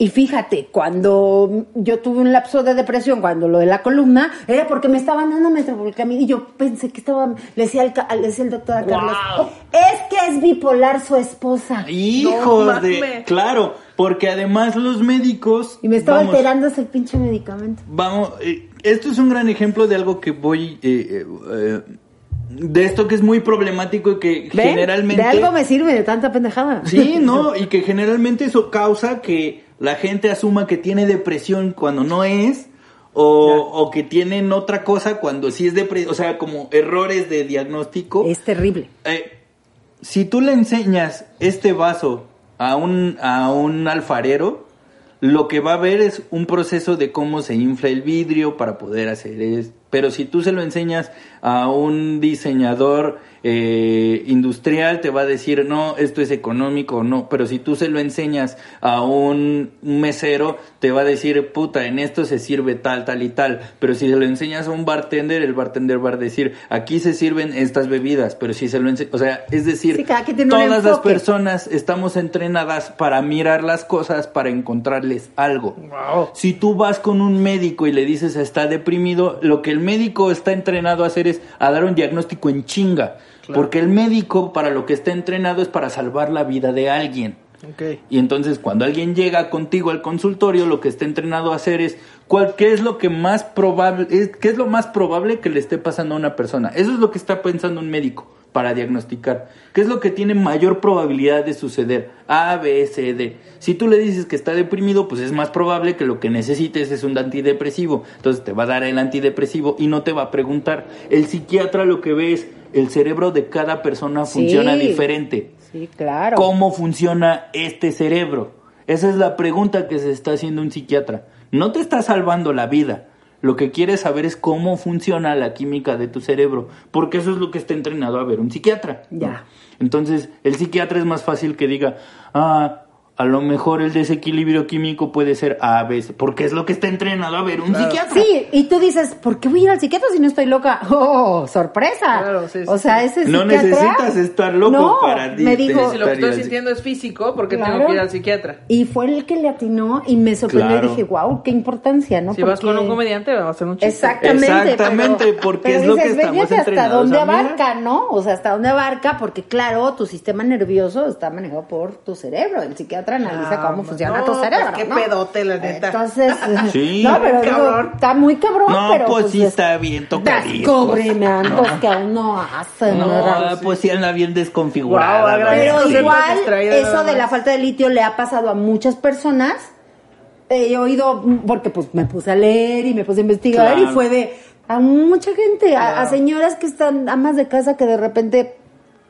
Y fíjate, cuando yo tuve un lapso de depresión, cuando lo de la columna, era porque me estaban dando metoproclamida. Y yo pensé que estaba, le decía al, ca- le decía el doctor a Carlos, Wow. es que es bipolar su esposa. Hijos No de... Claro, porque además los médicos... Y me estaba vamos, alterando ese pinche medicamento. Vamos, eh, esto es un gran ejemplo de algo que voy... eh, eh, eh, de esto que es muy problemático y que ¿Ven? generalmente... De algo me sirve de tanta pendejada. Sí, no, y que generalmente eso causa que la gente asuma que tiene depresión cuando no es, o, o que tienen otra cosa cuando sí es depresión, o sea, como errores de diagnóstico. Es terrible. Eh, si tú le enseñas este vaso a un, a un alfarero, lo que va a ver es un proceso de cómo se infla el vidrio para poder hacer es Pero si tú se lo enseñas a un diseñador eh, industrial, te va a decir, no, esto es económico, no. Pero si tú se lo enseñas a un mesero, te va a decir, puta, en esto se sirve tal, tal y tal. Pero si se lo enseñas a un bartender, el bartender va a decir, aquí se sirven estas bebidas. Pero si se lo enseñas, o sea, es decir, Sí, todas las personas estamos entrenadas para mirar las cosas, para encontrarles algo. Wow. Si tú vas con un médico y le dices está deprimido, lo que el médico está entrenado a hacer es a dar un diagnóstico en chinga. Porque el médico para lo que está entrenado es para salvar la vida de alguien. Y entonces cuando alguien llega contigo al consultorio, lo que está entrenado a hacer es cuál, qué es lo que más probable, es, qué es lo más probable que le esté pasando a una persona. Eso es lo que está pensando un médico. Para diagnosticar. ¿Qué es lo que tiene mayor probabilidad de suceder? A, B, C, D. Si tú le dices que está deprimido, pues es más probable que lo que necesites es un antidepresivo. Entonces te va a dar el antidepresivo y no te va a preguntar. El psiquiatra lo que ve es el cerebro de cada persona Sí. funciona diferente. Sí, claro. ¿Cómo funciona este cerebro? Esa es la pregunta que se está haciendo un psiquiatra. No te está salvando la vida. Lo que quiere saber es cómo funciona la química de tu cerebro, porque eso es lo que está entrenado a ver un psiquiatra. Ya. Entonces, el psiquiatra es más fácil que diga, ah, a lo mejor el desequilibrio químico puede ser A, B, C, porque es lo que está entrenado a ver un psiquiatra. Sí, y tú dices, ¿por qué voy a ir al psiquiatra si no estoy loca? ¡Oh, sorpresa! Claro, sí, sí, o sea, ese No psiquiatra... necesitas estar loco No, para me di- dijo, Si lo que estoy sintiendo es físico, porque Claro. tengo que ir al psiquiatra. Y fue el que le atinó y me sorprendió Claro. y dije, wow, qué importancia, ¿no? Si vas con un comediante, vamos a hacer un chiste. Exactamente. Exactamente, pero- porque pero es lo que estamos "Véngate hasta dónde a mirar". abarca, ¿no? O sea, hasta dónde abarca, porque claro, tu sistema nervioso está manejado por tu cerebro. El psiquiatra analiza Ah, cómo funciona no, tu cerebro. pues, qué ¿no? pedote, la neta. Entonces, Sí. no, pero digo, Cabrón. está muy cabrón, No, pero. pues sí es- está bien tocadiscos. Descubrimientos que aún no hacen, ¿verdad? No, pues sí anda bien desconfigurada. ¿verdad? Pero igual, eso de la falta de litio le ha pasado a muchas personas. He oído, porque pues me puse a leer y me puse a investigar Claro. y fue de a mucha gente, a- señoras que están amas de casa que de repente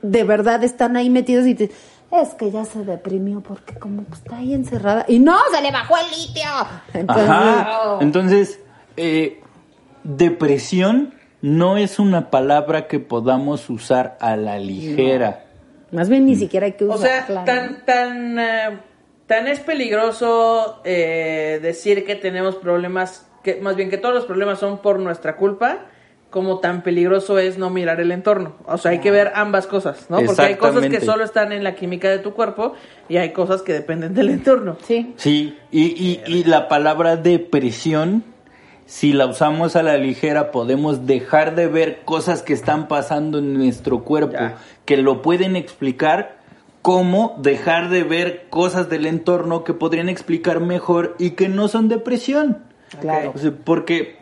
de verdad están ahí metidos y te, es que ya se deprimió porque como que está ahí encerrada y no, se le bajó el litio. Entonces, Ajá. Entonces, eh, depresión no es una palabra que podamos usar a la ligera. más bien ni siquiera hay que O sea, usarla. ¿no? tan, tan, eh, tan es peligroso eh, decir que tenemos problemas, que más bien que todos los problemas son por nuestra culpa, como tan peligroso es no mirar el entorno. O sea, hay que ver ambas cosas, ¿no? Porque hay cosas que solo están en la química de tu cuerpo y hay cosas que dependen del entorno. Sí. Sí, y, y, y la palabra depresión, si la usamos a la ligera, podemos dejar de ver cosas que están pasando en nuestro cuerpo, Ya. que lo pueden explicar, como dejar de ver cosas del entorno que podrían explicar mejor y que no son depresión. Claro. O sea, porque,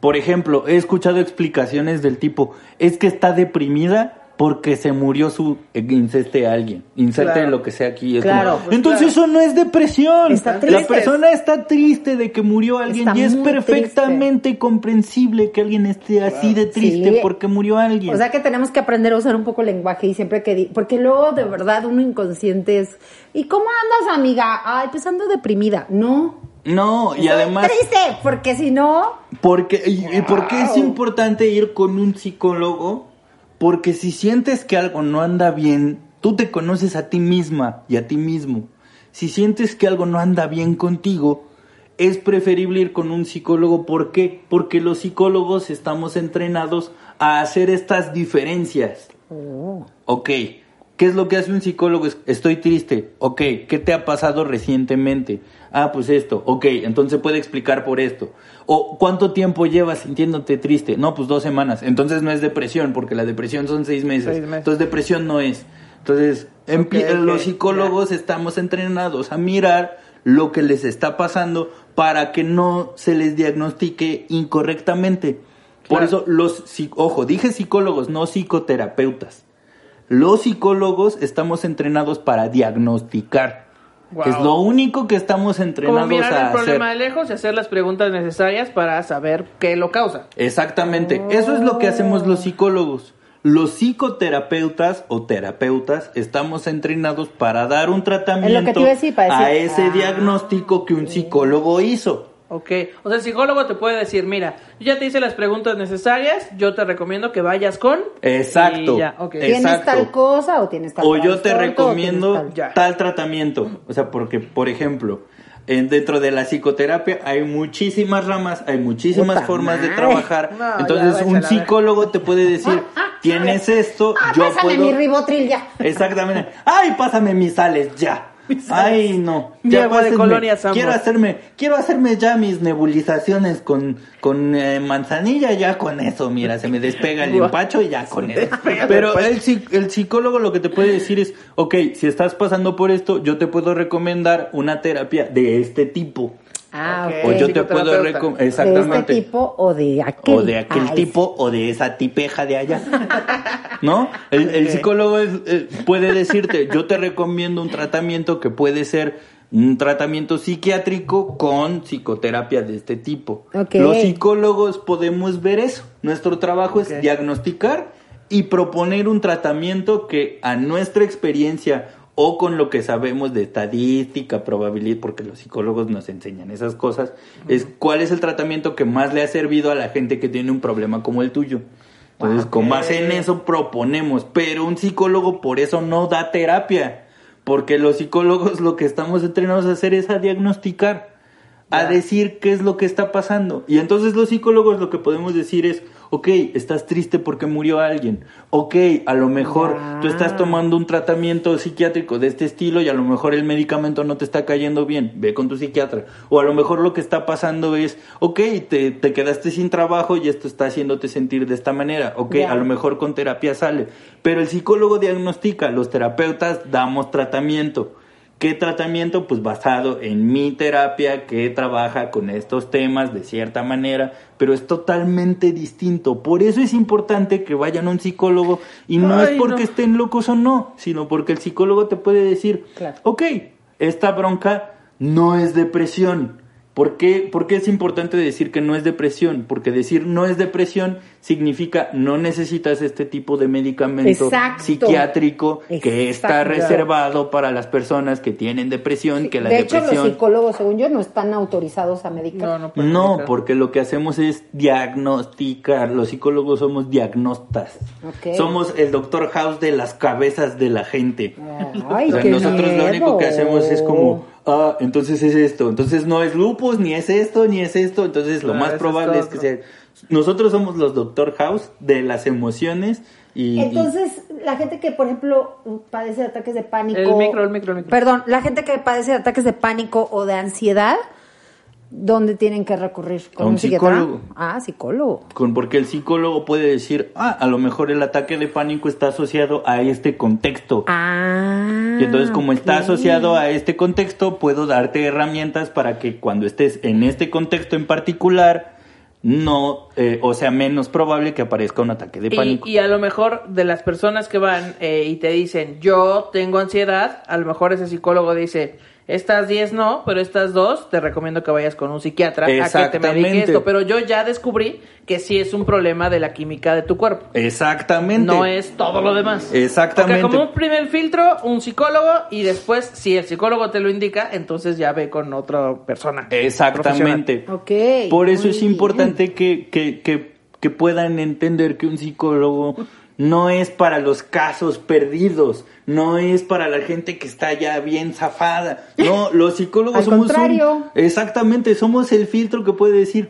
por ejemplo, he escuchado explicaciones del tipo, es que está deprimida porque se murió su eh, inserte a alguien, inserte Claro. lo que sea aquí. es Claro, como, pues, Entonces claro. eso no es depresión. Está La persona está triste de que murió alguien Está y es perfectamente comprensible que alguien esté así de triste Sí. porque murió alguien. O sea que tenemos que aprender a usar un poco el lenguaje y siempre que... di- porque luego de verdad uno inconsciente es... ¿Y cómo andas, amiga? Ay, pues ando deprimida. No. No, y además Triste, porque si no... Porque, y, y por qué es importante ir con un psicólogo? Porque si sientes que algo no anda bien, tú te conoces a ti misma y a ti mismo. Si sientes que algo no anda bien contigo, es preferible ir con un psicólogo. ¿Por qué? Porque los psicólogos estamos entrenados a hacer estas diferencias. Ok, ¿qué es lo que hace un psicólogo? Es, Estoy triste. Ok, ¿qué te ha pasado recientemente? Ah, pues esto. Ok, entonces puede explicar por esto. O ¿cuánto tiempo llevas sintiéndote triste? No, pues dos semanas. Entonces no es depresión, porque la depresión son seis meses. Seis meses. Entonces depresión no es. Entonces, los psicólogos estamos entrenados a mirar lo que les está pasando para que no se les diagnostique incorrectamente. Por eso los, ojo, dije psicólogos, no psicoterapeutas. Los psicólogos estamos entrenados para diagnosticar. Wow. Es lo único que estamos Como entrenados mirar a el hacer. problema de lejos y hacer las preguntas necesarias para saber qué lo causa. Exactamente. Eso es lo que hacemos los psicólogos. Los psicoterapeutas o terapeutas estamos entrenados para dar un tratamiento te iba a decir, para a ese ah. diagnóstico que un psicólogo hizo. Ok, o sea, el psicólogo te puede decir, mira, yo ya te hice las preguntas necesarias, yo te recomiendo que vayas con... Exacto. Ya, ok. Eh, ¿Tienes Exacto. tal cosa o tienes tal O yo te recomiendo tal- tratamiento. O sea, porque, por ejemplo, en- dentro de la psicoterapia hay muchísimas ramas, hay muchísimas Puta formas de trabajar. No, Entonces, un psicólogo te puede decir, tienes esto, Ah, yo pásame puedo... mi ribotril ya. Exactamente. Ay, pásame mis sales ya. Ay, no. Mi Ya agua de colonia Sambor. Quiero hacerme, quiero hacerme ya mis nebulizaciones con, con eh, manzanilla, ya con eso, mira, se me despega el empacho y ya con eso. Pero el, el psicólogo lo que te puede decir es, ok, si estás pasando por esto, yo te puedo recomendar una terapia de este tipo. Ah. O yo te puedo recomendar. ¿De Exactamente. este tipo o de aquel? O de aquel Ay, tipo o de esa tipeja de allá. ¿No? El, psicólogo es- eh, puede decirte, yo te recomiendo un tratamiento que puede ser un tratamiento psiquiátrico con psicoterapia de este tipo. Los psicólogos podemos ver eso. Nuestro trabajo es diagnosticar y proponer un tratamiento que a nuestra experiencia o con lo que sabemos de estadística, probabilidad, porque los psicólogos nos enseñan esas cosas, es cuál es el tratamiento que más le ha servido a la gente que tiene un problema como el tuyo. Entonces, Ok. con base en eso proponemos, pero un psicólogo por eso no da terapia, porque los psicólogos lo que estamos entrenados a hacer es a diagnosticar, a decir qué es lo que está pasando. Y entonces los psicólogos lo que podemos decir es, ok, estás triste porque murió alguien, ok, a lo mejor tú estás tomando un tratamiento psiquiátrico de este estilo y a lo mejor el medicamento no te está cayendo bien, ve con tu psiquiatra. O a lo mejor lo que está pasando es, ok, te, te quedaste sin trabajo y esto está haciéndote sentir de esta manera, ok, a lo mejor con terapia sale. Pero el psicólogo diagnostica, los terapeutas damos tratamiento. ¿Qué tratamiento? Pues basado en mi terapia que trabaja con estos temas de cierta manera, pero es totalmente distinto. Por eso es importante que vayan a un psicólogo y no Ay, es porque no. estén locos o no, sino porque el psicólogo te puede decir, Claro. ok, esta bronca no es depresión. ¿Por qué, por qué es importante decir que no es depresión? Porque decir no es depresión significa no necesitas este tipo de medicamento Exacto. psiquiátrico que está reservado para las personas que tienen depresión, que la de hecho, los psicólogos, según yo, no están autorizados a medicar. No, no pueden No, porque lo que hacemos es diagnosticar. Los psicólogos somos diagnostas. Somos el doctor House de las cabezas de la gente. Ay, O sea, qué nosotros lo único que hacemos es como, ah, entonces es esto, entonces no es lupus, ni es esto, ni es esto, entonces lo Ah, más es probable es, que sea... Nosotros somos los doctor House de las emociones y... y- Entonces, la gente que, por ejemplo, padece de ataques de pánico. El micro, el micro, el micro. Perdón, la gente que padece de ataques de pánico o de ansiedad, ¿dónde tienen que recurrir? ¿Con A un psicólogo. Ah, psicólogo. con, porque el psicólogo puede decir, ah, a lo mejor el ataque de pánico está asociado a este contexto. Ah. Y entonces como está asociado a este contexto, puedo darte herramientas para que cuando estés en este contexto en particular, no, eh, o sea, menos probable que aparezca un ataque de pánico. Y, y a lo mejor de las personas que van eh, y te dicen, yo tengo ansiedad, a lo mejor ese psicólogo dice, estas 10 no, pero estas dos te recomiendo que vayas con un psiquiatra a que te medique esto. Pero yo ya descubrí que sí es un problema de la química de tu cuerpo. Exactamente. No es todo lo demás. Exactamente. Ok, como un primer filtro, un psicólogo y después, si el psicólogo te lo indica, entonces ya ve con otra persona. Exactamente. Ok, Por eso muy es importante que, que, que, que puedan entender que un psicólogo no es para los casos perdidos, no es para la gente que está ya bien zafada. No, los psicólogos Al somos un- contrario. exactamente, somos el filtro que puede decir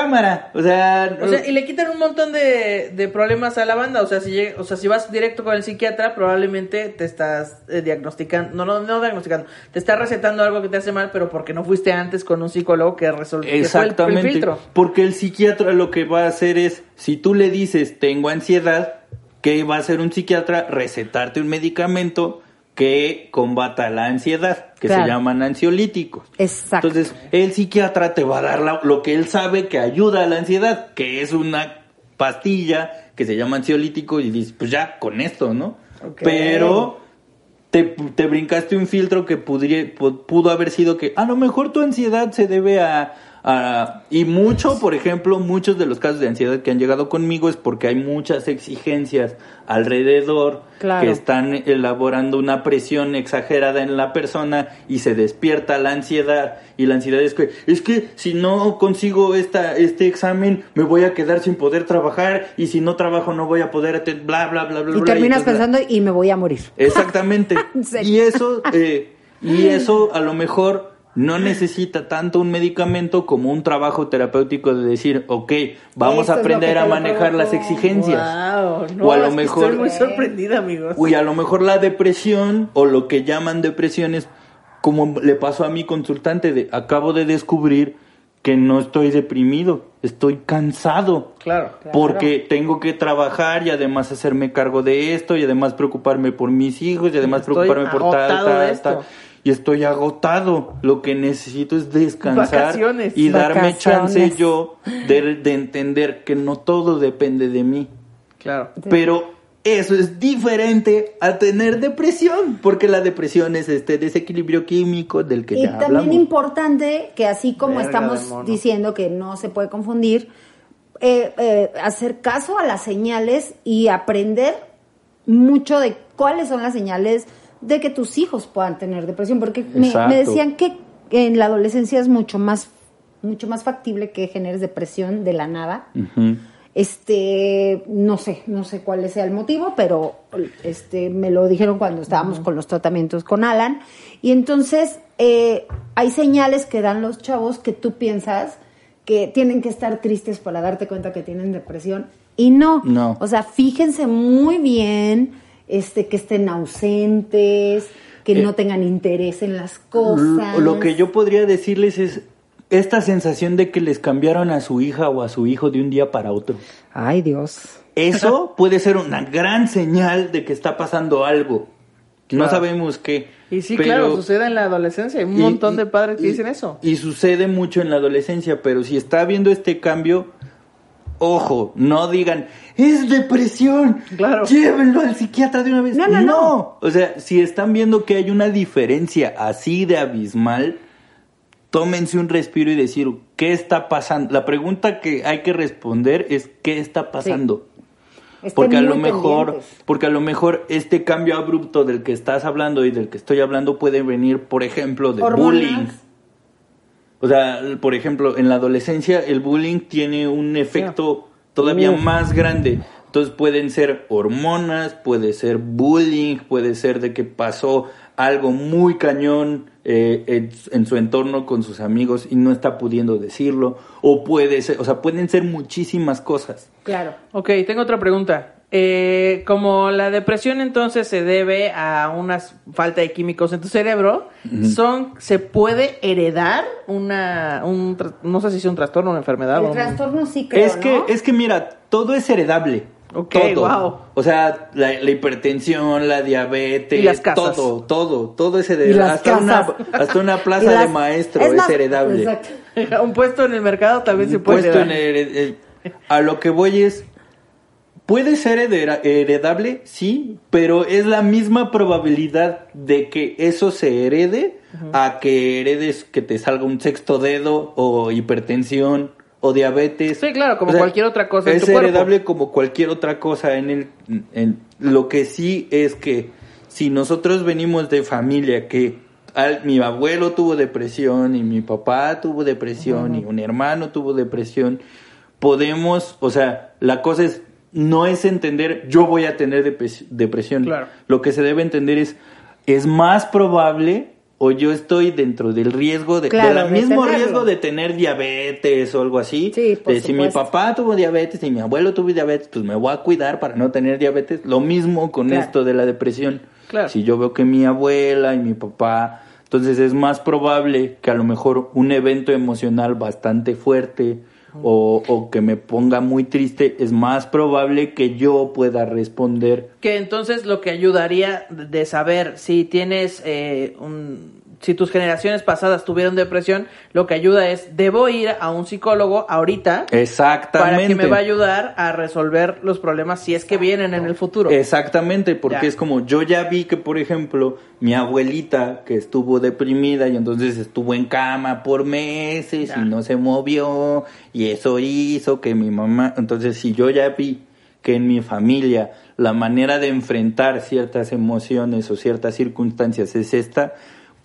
cámara, o sea, O sea, y le quitan un montón de, de problemas a la banda. O sea, si llega- o sea, si vas directo con el psiquiatra, probablemente te estás eh, diagnosticando, no, no, no diagnosticando, te está recetando algo que te hace mal, pero porque no fuiste antes con un psicólogo que resolvió que el- el, Exactamente. filtro. Porque el psiquiatra lo que va a hacer es, si tú le dices tengo ansiedad, ¿qué va a hacer un psiquiatra? Recetarte un medicamento que combata la ansiedad, que Claro. se llaman ansiolíticos. Exacto. Entonces, el psiquiatra te va a dar la- lo que él sabe que ayuda a la ansiedad, que es una pastilla que se llama ansiolítico y dices, pues ya, con esto, ¿no? Pero te, te brincaste un filtro que pudrie- pu- pudo haber sido que a lo mejor tu ansiedad se debe a, a- y mucho, por ejemplo, muchos de los casos de ansiedad que han llegado conmigo es porque hay muchas exigencias alrededor Claro. que están elaborando una presión exagerada en la persona y se despierta la ansiedad y la ansiedad es que es que si no consigo esta este examen me voy a quedar sin poder trabajar y si no trabajo no voy a poder bla bla bla bla Y bla, terminas pensando y me voy a morir. Exactamente. Y eso, eh, y eso a lo mejor no necesita tanto un medicamento como un trabajo terapéutico de decir, ok, vamos Esto a aprender a manejar las exigencias. Wow, no, O a lo es mejor- estoy muy sorprendida, amigos. Uy, a lo mejor la depresión o lo que llaman depresión es como le pasó a mi consultante de acabo de descubrir que no estoy deprimido, estoy cansado. Claro. Porque tengo que trabajar y además hacerme cargo de esto y además preocuparme por mis hijos y además Estoy preocuparme por tal, tal, tal. Y estoy agotado. Lo que necesito es descansar Vacaciones. y darme Vacaciones. chance yo de, de entender que no todo depende de mí. Claro. Pero eso es diferente a tener depresión, porque la depresión es este desequilibrio químico del que Y ya también hablamos. importante que así como Verga estamos diciendo que no se puede confundir, eh, eh, hacer caso a las señales y aprender mucho de cuáles son las señales de que tus hijos puedan tener depresión, porque me, decían que en la adolescencia es mucho más mucho más factible que generes depresión de la nada. Este, no sé, no sé cuál sea el motivo, pero este me lo dijeron cuando estábamos con los tratamientos con Alan. Y entonces eh, hay señales que dan los chavos que tú piensas que tienen que estar tristes para darte cuenta que tienen depresión y no. No. O sea, fíjense muy bien, este, que estén ausentes, que Eh, no tengan interés en las cosas. Lo que yo podría decirles es esta sensación de que les cambiaron a su hija o a su hijo de un día para otro. Ay, Dios. Eso puede ser una gran señal de que está pasando algo. No sabemos qué. Y sí, pero- claro, sucede en la adolescencia. Hay un y- montón de padres que dicen eso. Y sucede mucho en la adolescencia, pero si está habiendo este cambio, ojo, no digan, es depresión, Claro. llévenlo al psiquiatra de una vez. No, no, no. O sea, si están viendo que hay una diferencia así de abismal, tómense un respiro y decir, ¿qué está pasando? La pregunta que hay que responder es, ¿qué está pasando? Estén Porque a lo mejor, pendientes. porque a lo mejor este cambio abrupto del que estás hablando y del que estoy hablando puede venir, por ejemplo, de Hormonas. bullying. O sea, por ejemplo, en la adolescencia el bullying tiene un efecto todavía Uf. más grande. Entonces pueden ser hormonas, puede ser bullying, puede ser de que pasó algo muy cañón eh, en, en su entorno con sus amigos y no está pudiendo decirlo. O puede ser, o sea, pueden ser muchísimas cosas. Claro. Ok, tengo otra pregunta. Eh, como la depresión entonces se debe a una falta de químicos en tu cerebro, son ¿se puede heredar una, un, no sé si es un trastorno, una enfermedad? o El un- trastorno sí creo, es que, ¿no? es que mira, todo es heredable. Ok, todo. wow. O sea, la, la hipertensión, la diabetes, Y las casas. todo, todo, todo es Y heredable. las Hasta una, hasta una Y plaza las- de maestro es, más- heredable. Exacto. un puesto en el mercado también se puede Puesto en heredar. hered- a lo que voy es, puede ser heredable, sí, pero es la misma probabilidad de que eso se herede a que heredes que te salga un sexto dedo o hipertensión o diabetes. Sí, claro, como cualquier otra cosa en Es tu cuerpo. heredable como cualquier otra cosa en el en lo que sí es que si nosotros venimos de familia que al- mi abuelo tuvo depresión y mi papá tuvo depresión y un hermano tuvo depresión podemos o sea la cosa es no es entender yo voy a tener depres- depresión Claro. lo que se debe entender es es más probable o yo estoy dentro del riesgo de, Claro, del de mismo tenerlo. riesgo de tener diabetes o algo así Sí, por de si mi papá tuvo diabetes y mi abuelo tuvo diabetes, pues me voy a cuidar para no tener diabetes. Lo mismo con Claro. esto de la depresión. Claro. Si yo veo que mi abuela y mi papá, entonces es más probable que a lo mejor un evento emocional bastante fuerte o, o que me ponga muy triste, es más probable que yo pueda responder. Que entonces lo que ayudaría de saber si tienes eh, un... Si tus generaciones pasadas tuvieron depresión, lo que ayuda es, debo ir a un psicólogo ahorita Exactamente. para que me va a ayudar a resolver los problemas si es que vienen en el futuro. Exactamente, porque Ya. es como yo ya vi que, por ejemplo, mi abuelita que estuvo deprimida y entonces estuvo en cama por meses Ya. y no se movió y eso hizo que mi mamá, entonces si yo ya vi que en mi familia la manera de enfrentar ciertas emociones o ciertas circunstancias es esta,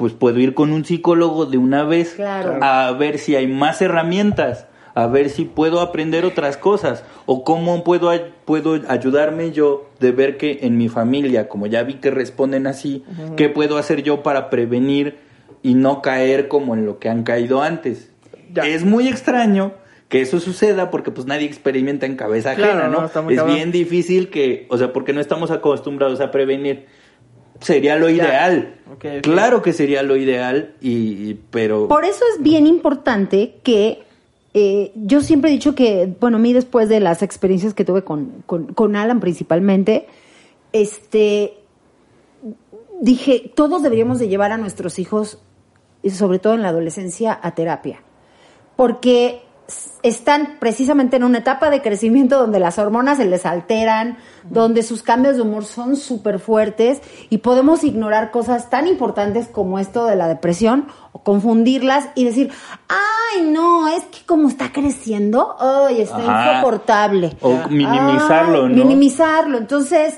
pues puedo ir con un psicólogo de una vez Claro. a ver si hay más herramientas, a ver si puedo aprender otras cosas o cómo puedo, puedo ayudarme yo de ver que en mi familia, como ya vi que responden así, qué puedo hacer yo para prevenir y no caer como en lo que han caído antes. Ya. Es muy extraño que eso suceda porque pues nadie experimenta en cabeza Claro, ajena, ¿no? es cabrón. bien difícil que, o sea, porque no estamos acostumbrados a prevenir. Sería lo ideal. Claro que sería lo ideal, y, y- pero... Por eso es bien importante que eh, yo siempre he dicho que, bueno, a mí después de las experiencias que tuve con, con, con Alan principalmente, este, dije, todos deberíamos de llevar a nuestros hijos, y sobre todo en la adolescencia, a terapia. Porque están precisamente en una etapa de crecimiento donde las hormonas se les alteran, donde sus cambios de humor son súper fuertes y podemos ignorar cosas tan importantes como esto de la depresión o confundirlas y decir, ay, no, es que como está creciendo, ay, está Ajá. insoportable. O minimizarlo, Ay, ¿no? Minimizarlo. Entonces,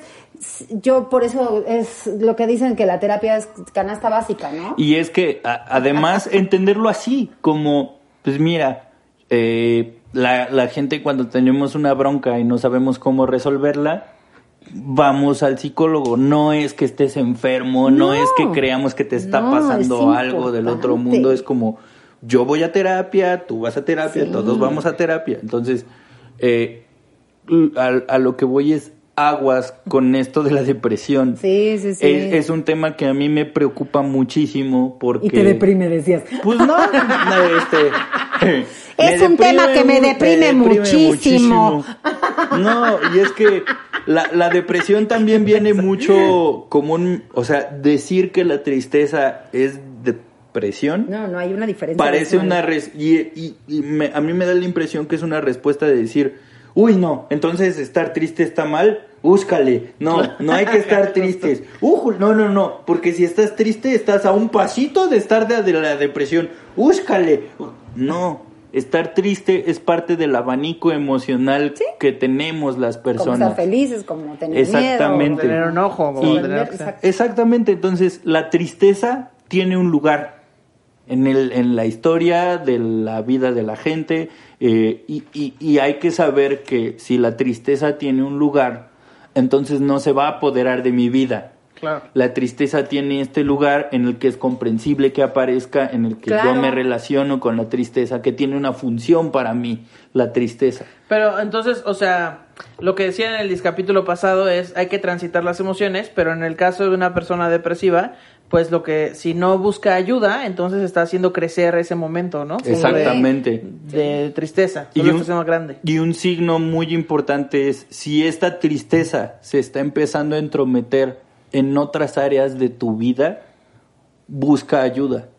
yo por eso es lo que dicen que la terapia es canasta básica, ¿no? Y es que a- además entenderlo así, como, pues mira, eh, la, la gente cuando tenemos una bronca y no sabemos cómo resolverla, vamos al psicólogo. No es que estés enfermo, no, No. es que creamos que te está No, pasando es algo del otro mundo. Es como, yo voy a terapia, tú vas a terapia, Sí. todos vamos a terapia. Entonces, eh, a, a lo que voy es aguas con esto de la depresión. Sí, sí, sí. Es, es un tema que a mí me preocupa muchísimo porque... y te deprime, decías. Pues no, no, este... Es un tema que me deprime muchísimo. No, y es que la, la depresión también viene mucho como un... O sea, decir que la tristeza es depresión No, no, hay una diferencia. parece una... res- y y- y me- a mí me da la impresión que es una respuesta de decir, uy, no, entonces estar triste está mal, búscale. No, no hay que estar tristes. Ujú, no, no, no, porque si estás triste estás a un pasito de estar de, de la depresión. Búscale. No, estar triste es parte del abanico emocional que tenemos las Como personas. estar felices, como tener Exactamente. Tener enojo, como Y- tener-. Exactamente, entonces la tristeza tiene un lugar en, el, en la historia de la vida de la gente eh, y, y- y hay que saber que si la tristeza tiene un lugar, entonces no se va a apoderar de mi vida. Claro. La tristeza tiene este lugar en el que es comprensible que aparezca, en el que Claro. yo me relaciono con la tristeza, que tiene una función para mí, la tristeza. Pero entonces, o sea, lo que decía en el capítulo pasado es hay que transitar las emociones, pero en el caso de una persona depresiva, pues lo que si no busca ayuda, entonces está haciendo crecer ese momento, ¿no? De- Exactamente. De, tristeza. Y un, está grande. y un signo muy importante es si esta tristeza se está empezando a entrometer en otras áreas de tu vida, busca ayuda.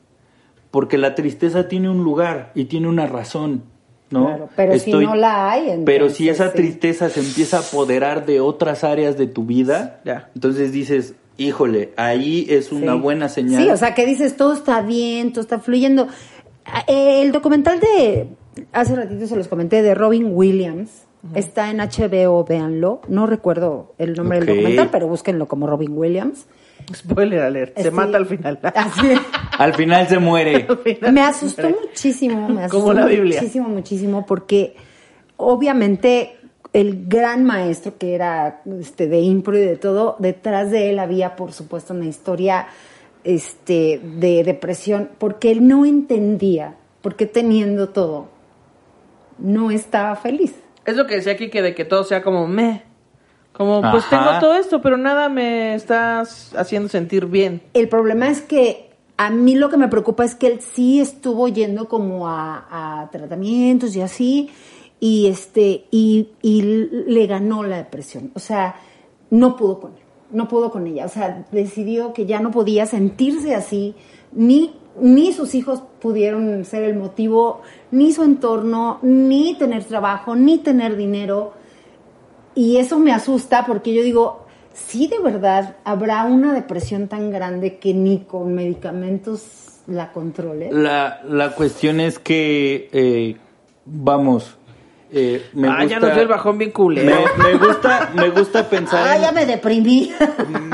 Porque la tristeza tiene un lugar y tiene una razón, ¿no? Claro, pero si no la hay, entonces, Pero si esa sí. tristeza se empieza a apoderar de otras áreas de tu vida, Ya. entonces dices, híjole, ahí es una Sí. buena señal. Sí, o sea, que dices, todo está bien, todo está fluyendo. Ah, eh, El documental de, hace ratito se los comenté, de Robin Williams, está en HBO, véanlo. No recuerdo el nombre del documental, pero búsquenlo como Robin Williams. Spoiler alert, se Sí. mata al final. Así. Al final se muere. Final Me asustó muere. muchísimo, me asustó Como la Biblia. muchísimo, muchísimo, porque obviamente el gran maestro que era este de impro y de todo, detrás de él había por supuesto una historia este de depresión, porque él no entendía por qué teniendo todo no estaba feliz. Es lo que decía aquí que de que todo sea como me. Como, pues tengo todo esto, pero nada me estás haciendo sentir bien. El problema es que a mí lo que me preocupa es que él sí estuvo yendo como a, a tratamientos y así, y este, y, y le ganó la depresión. O sea, no pudo con él, no pudo con ella. O sea, decidió que ya no podía sentirse así, ni, ni sus hijos pudieron ser el motivo, ni su entorno, ni tener trabajo, ni tener dinero. Y eso me asusta porque yo digo, sí de verdad habrá una depresión tan grande que ni con medicamentos la controle. La, la cuestión es que, eh, vamos, eh, me ah, ya gusta- nos dio el bajón bien culero. me, me gusta, me gusta pensar Ah, en- ya me deprimí.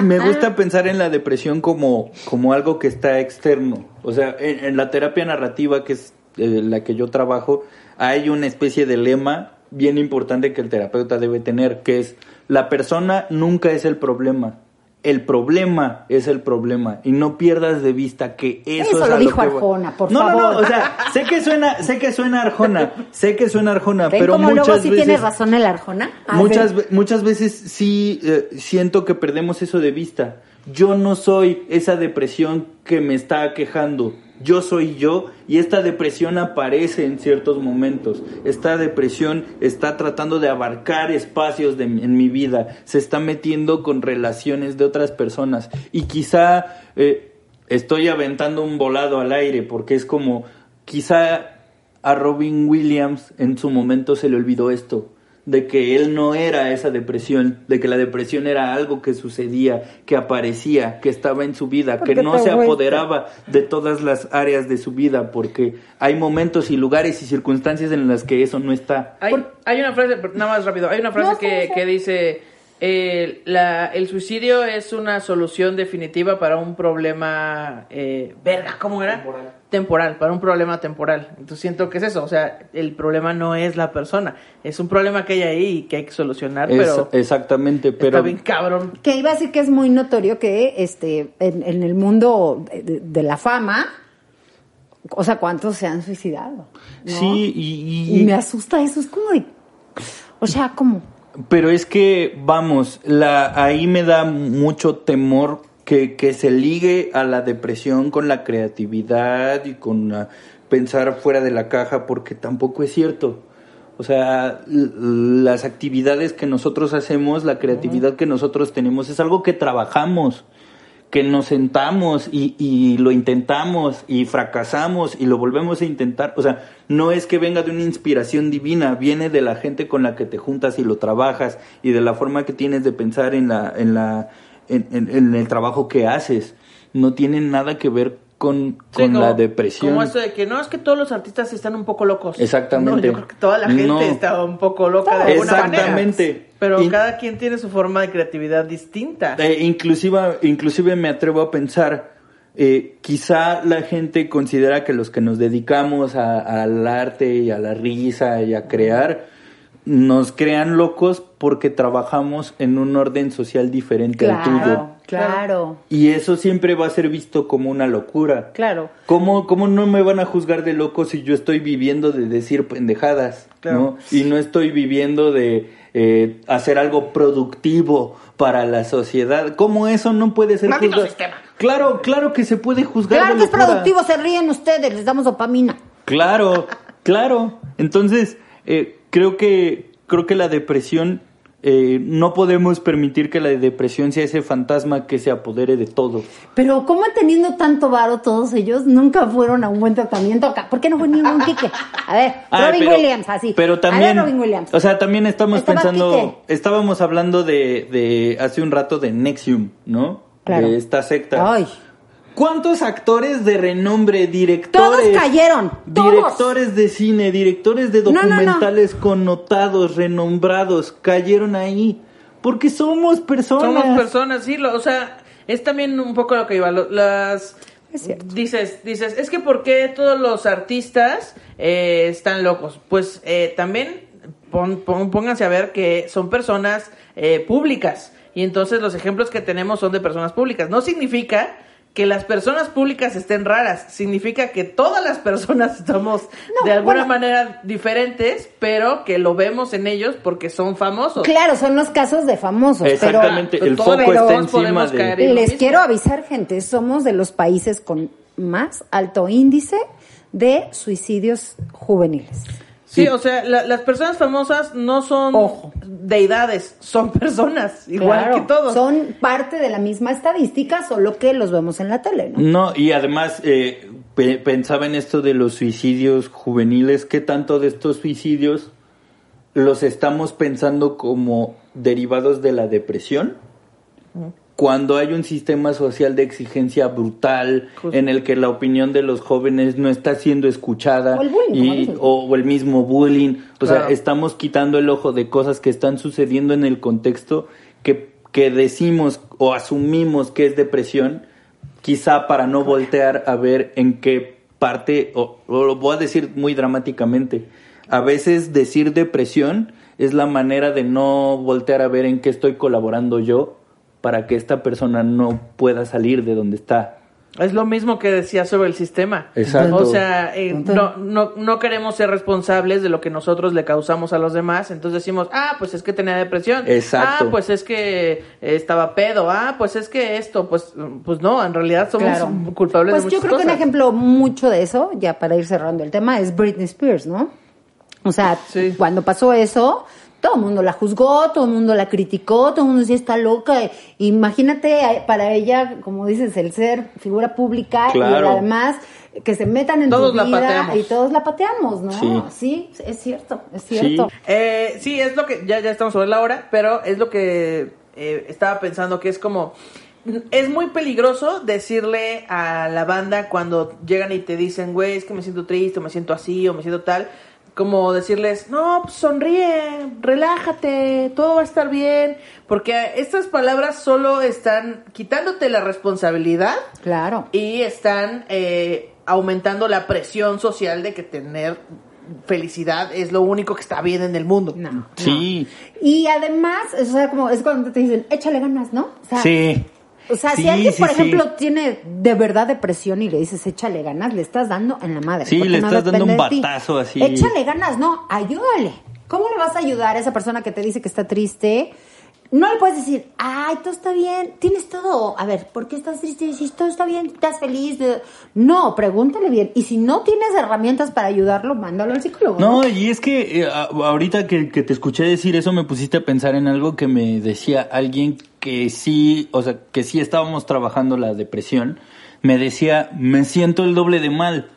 me gusta pensar en la depresión como, como algo que está externo. O sea, en, en la terapia narrativa, que es eh, la que yo trabajo, hay una especie de lema bien importante que el terapeuta debe tener, que es la persona nunca es el problema. El problema es el problema y no pierdas de vista que eso, Eso es lo dijo que. Arjona, por no, favor. No, no, o sea, sé que suena, sé que suena Arjona, sé que suena Arjona, ¿Ven pero cómo muchas luego sí veces tiene razón el Arjona? A Muchas, ver. ve- muchas veces sí eh, siento que perdemos eso de vista. Yo no soy esa depresión que me está quejando. Yo soy yo y esta depresión aparece en ciertos momentos. Esta depresión está tratando de abarcar espacios en mi vida, se está metiendo con relaciones de otras personas. Y quizá eh, estoy aventando un volado al aire porque es como quizá a Robin Williams en su momento se le olvidó esto de que él no era esa depresión, de que la depresión era algo que sucedía, que aparecía, que estaba en su vida, que no se apoderaba de todas las áreas de su vida, porque hay momentos y lugares y circunstancias en las que eso no está. Hay, hay una frase, nada más rápido, hay una frase que, que dice eh, la, el suicidio es una solución definitiva para un problema, eh, verga, ¿cómo era? Temporal. Para un problema temporal. Entonces siento que es eso, o sea, el problema no es la persona, es un problema que hay ahí y que hay que solucionar, pero... Exactamente, pero... Está bien cabrón. Que iba a decir que es muy notorio que este en, el mundo de, la fama, o sea, ¿cuántos se han suicidado? Sí, y, y me asusta eso, es como de... O sea, como pero es que, vamos, la, ahí me da mucho temor que, que se ligue a la depresión con la creatividad y con pensar fuera de la caja, porque tampoco es cierto. O sea, las actividades que nosotros hacemos, la creatividad que nosotros tenemos, es algo que trabajamos que nos sentamos y, y, lo intentamos y fracasamos y lo volvemos a intentar. O sea, no es que venga de una inspiración divina, viene de la gente con la que te juntas y lo trabajas y de la forma que tienes de pensar en, la, en, la, en, en el trabajo que haces. No tiene nada que ver con, con la depresión. Como esto de que no es que todos los artistas están un poco locos. Exactamente. No, yo creo que toda la gente está un poco loca de alguna Exactamente. Pero cada quien tiene su forma de creatividad distinta. Eh, inclusive, inclusive me atrevo a pensar, eh, quizá la gente considera que los que nos dedicamos al arte y a la risa y a crear, nos crean locos porque trabajamos en un orden social diferente al tuyo. Claro. Y eso siempre va a ser visto como una locura. Claro. ¿Cómo, cómo no me van a juzgar de loco si yo estoy viviendo de decir pendejadas? ¿no? Y no estoy viviendo de eh, hacer algo productivo para la sociedad. ¿Cómo eso no puede ser juzgado? Claro, claro que se puede juzgar. Claro que es productivo, se ríen ustedes, les damos dopamina. Claro, claro. Entonces, eh, creo que creo que la depresión eh, no podemos permitir que la depresión sea ese fantasma que se apodere de todo. Pero ¿cómo teniendo tanto varo todos ellos nunca fueron a un buen tratamiento acá? ¿Por qué no fue ningún Quique? A ver, ah, Robin Williams, así. Pero también, Robin Williams. o sea, también estamos pensando, estábamos hablando de, de hace un rato de Nexium, ¿no? Claro. De esta secta. Ay. ¿Cuántos actores de renombre, directores? Todos cayeron. Directores de cine, directores de documentales connotados, renombrados, cayeron ahí. Porque somos personas. Somos personas, sí. o sea, es también un poco lo que iba. las. dices, dices, es que ¿por qué todos los artistas eh, están locos? Pues eh, también pónganse a ver que son personas eh, públicas. Y entonces los ejemplos que tenemos son de personas públicas. No significa que las personas públicas estén raras. Significa que todas las personas estamos de alguna manera diferentes, pero que lo vemos en ellos porque son famosos. Claro, son los casos de famosos. Exactamente, el foco está encima de... Les quiero avisar, gente, somos de los países con más alto índice de suicidios juveniles. Sí, o sea, las personas famosas no son deidades, son personas, igual que todos. Son parte de la misma estadística, solo que los vemos en la tele, ¿no? No, y además eh, pensaba en esto de los suicidios juveniles, ¿qué tanto de estos suicidios los estamos pensando como derivados de la depresión? Cuando hay un sistema social de exigencia brutal en el que la opinión de los jóvenes no está siendo escuchada o el, bullying, y, o, el mismo bullying, o sea, estamos quitando el ojo de cosas que están sucediendo en el contexto que, que decimos o asumimos que es depresión, quizá para no voltear a ver en qué parte, o lo voy a decir muy dramáticamente, a veces decir depresión es la manera de no voltear a ver en qué estoy colaborando yo para que esta persona no pueda salir de donde está. Es lo mismo que decía sobre el sistema. Exacto. O sea, eh, no, no, no queremos ser responsables de lo que nosotros le causamos a los demás. Entonces decimos, ah, pues es que tenía depresión. Exacto. Ah, pues es que estaba pedo. Ah, pues es que esto. Pues, pues no, en realidad somos Claro. culpables Pues de yo muchas creo que un cosas. ejemplo mucho de eso, ya para ir cerrando el tema, es Britney Spears, ¿no? O sea, Sí. cuando pasó eso, todo el mundo la juzgó, todo el mundo la criticó, todo el mundo decía está loca. Imagínate eh, para ella, como dices, el ser figura pública Claro. y además que se metan en Todos tu la vida pateamos. y todos la pateamos, ¿no? Sí. Sí, es cierto, es cierto. Eh, sí, es lo que, ya, ya estamos sobre la hora, pero es lo que eh, estaba pensando, que es como, es muy peligroso decirle a la banda cuando llegan y te dicen, güey, es que me siento triste, o me siento así, o me siento tal, como decirles, no, pues sonríe, relájate, todo va a estar bien, porque estas palabras solo están quitándote la responsabilidad Claro. y están eh, aumentando la presión social de que tener felicidad es lo único que está bien en el mundo. No. Sí, Y además, o sea, como es cuando te dicen, échale ganas, ¿no? O sea, sí. O sea, si alguien, sí, por sí. ejemplo, tiene de verdad depresión y le dices, échale ganas, le estás dando en la madre. Sí, le no estás dando un batazo así. Échale ganas, no, ayúdale. ¿Cómo le vas a ayudar a esa persona que te dice que está triste? No le puedes decir, ay, todo está bien, tienes todo. A ver, ¿por qué estás triste? Si todo está bien, estás feliz. de-". No, pregúntale bien. Y si no tienes herramientas para ayudarlo, mándalo al psicólogo. No, y es que eh, ahorita que, que te escuché decir eso me pusiste a pensar en algo que me decía alguien que sí, o sea, que sí estábamos trabajando la depresión. Me decía, me siento el doble de mal.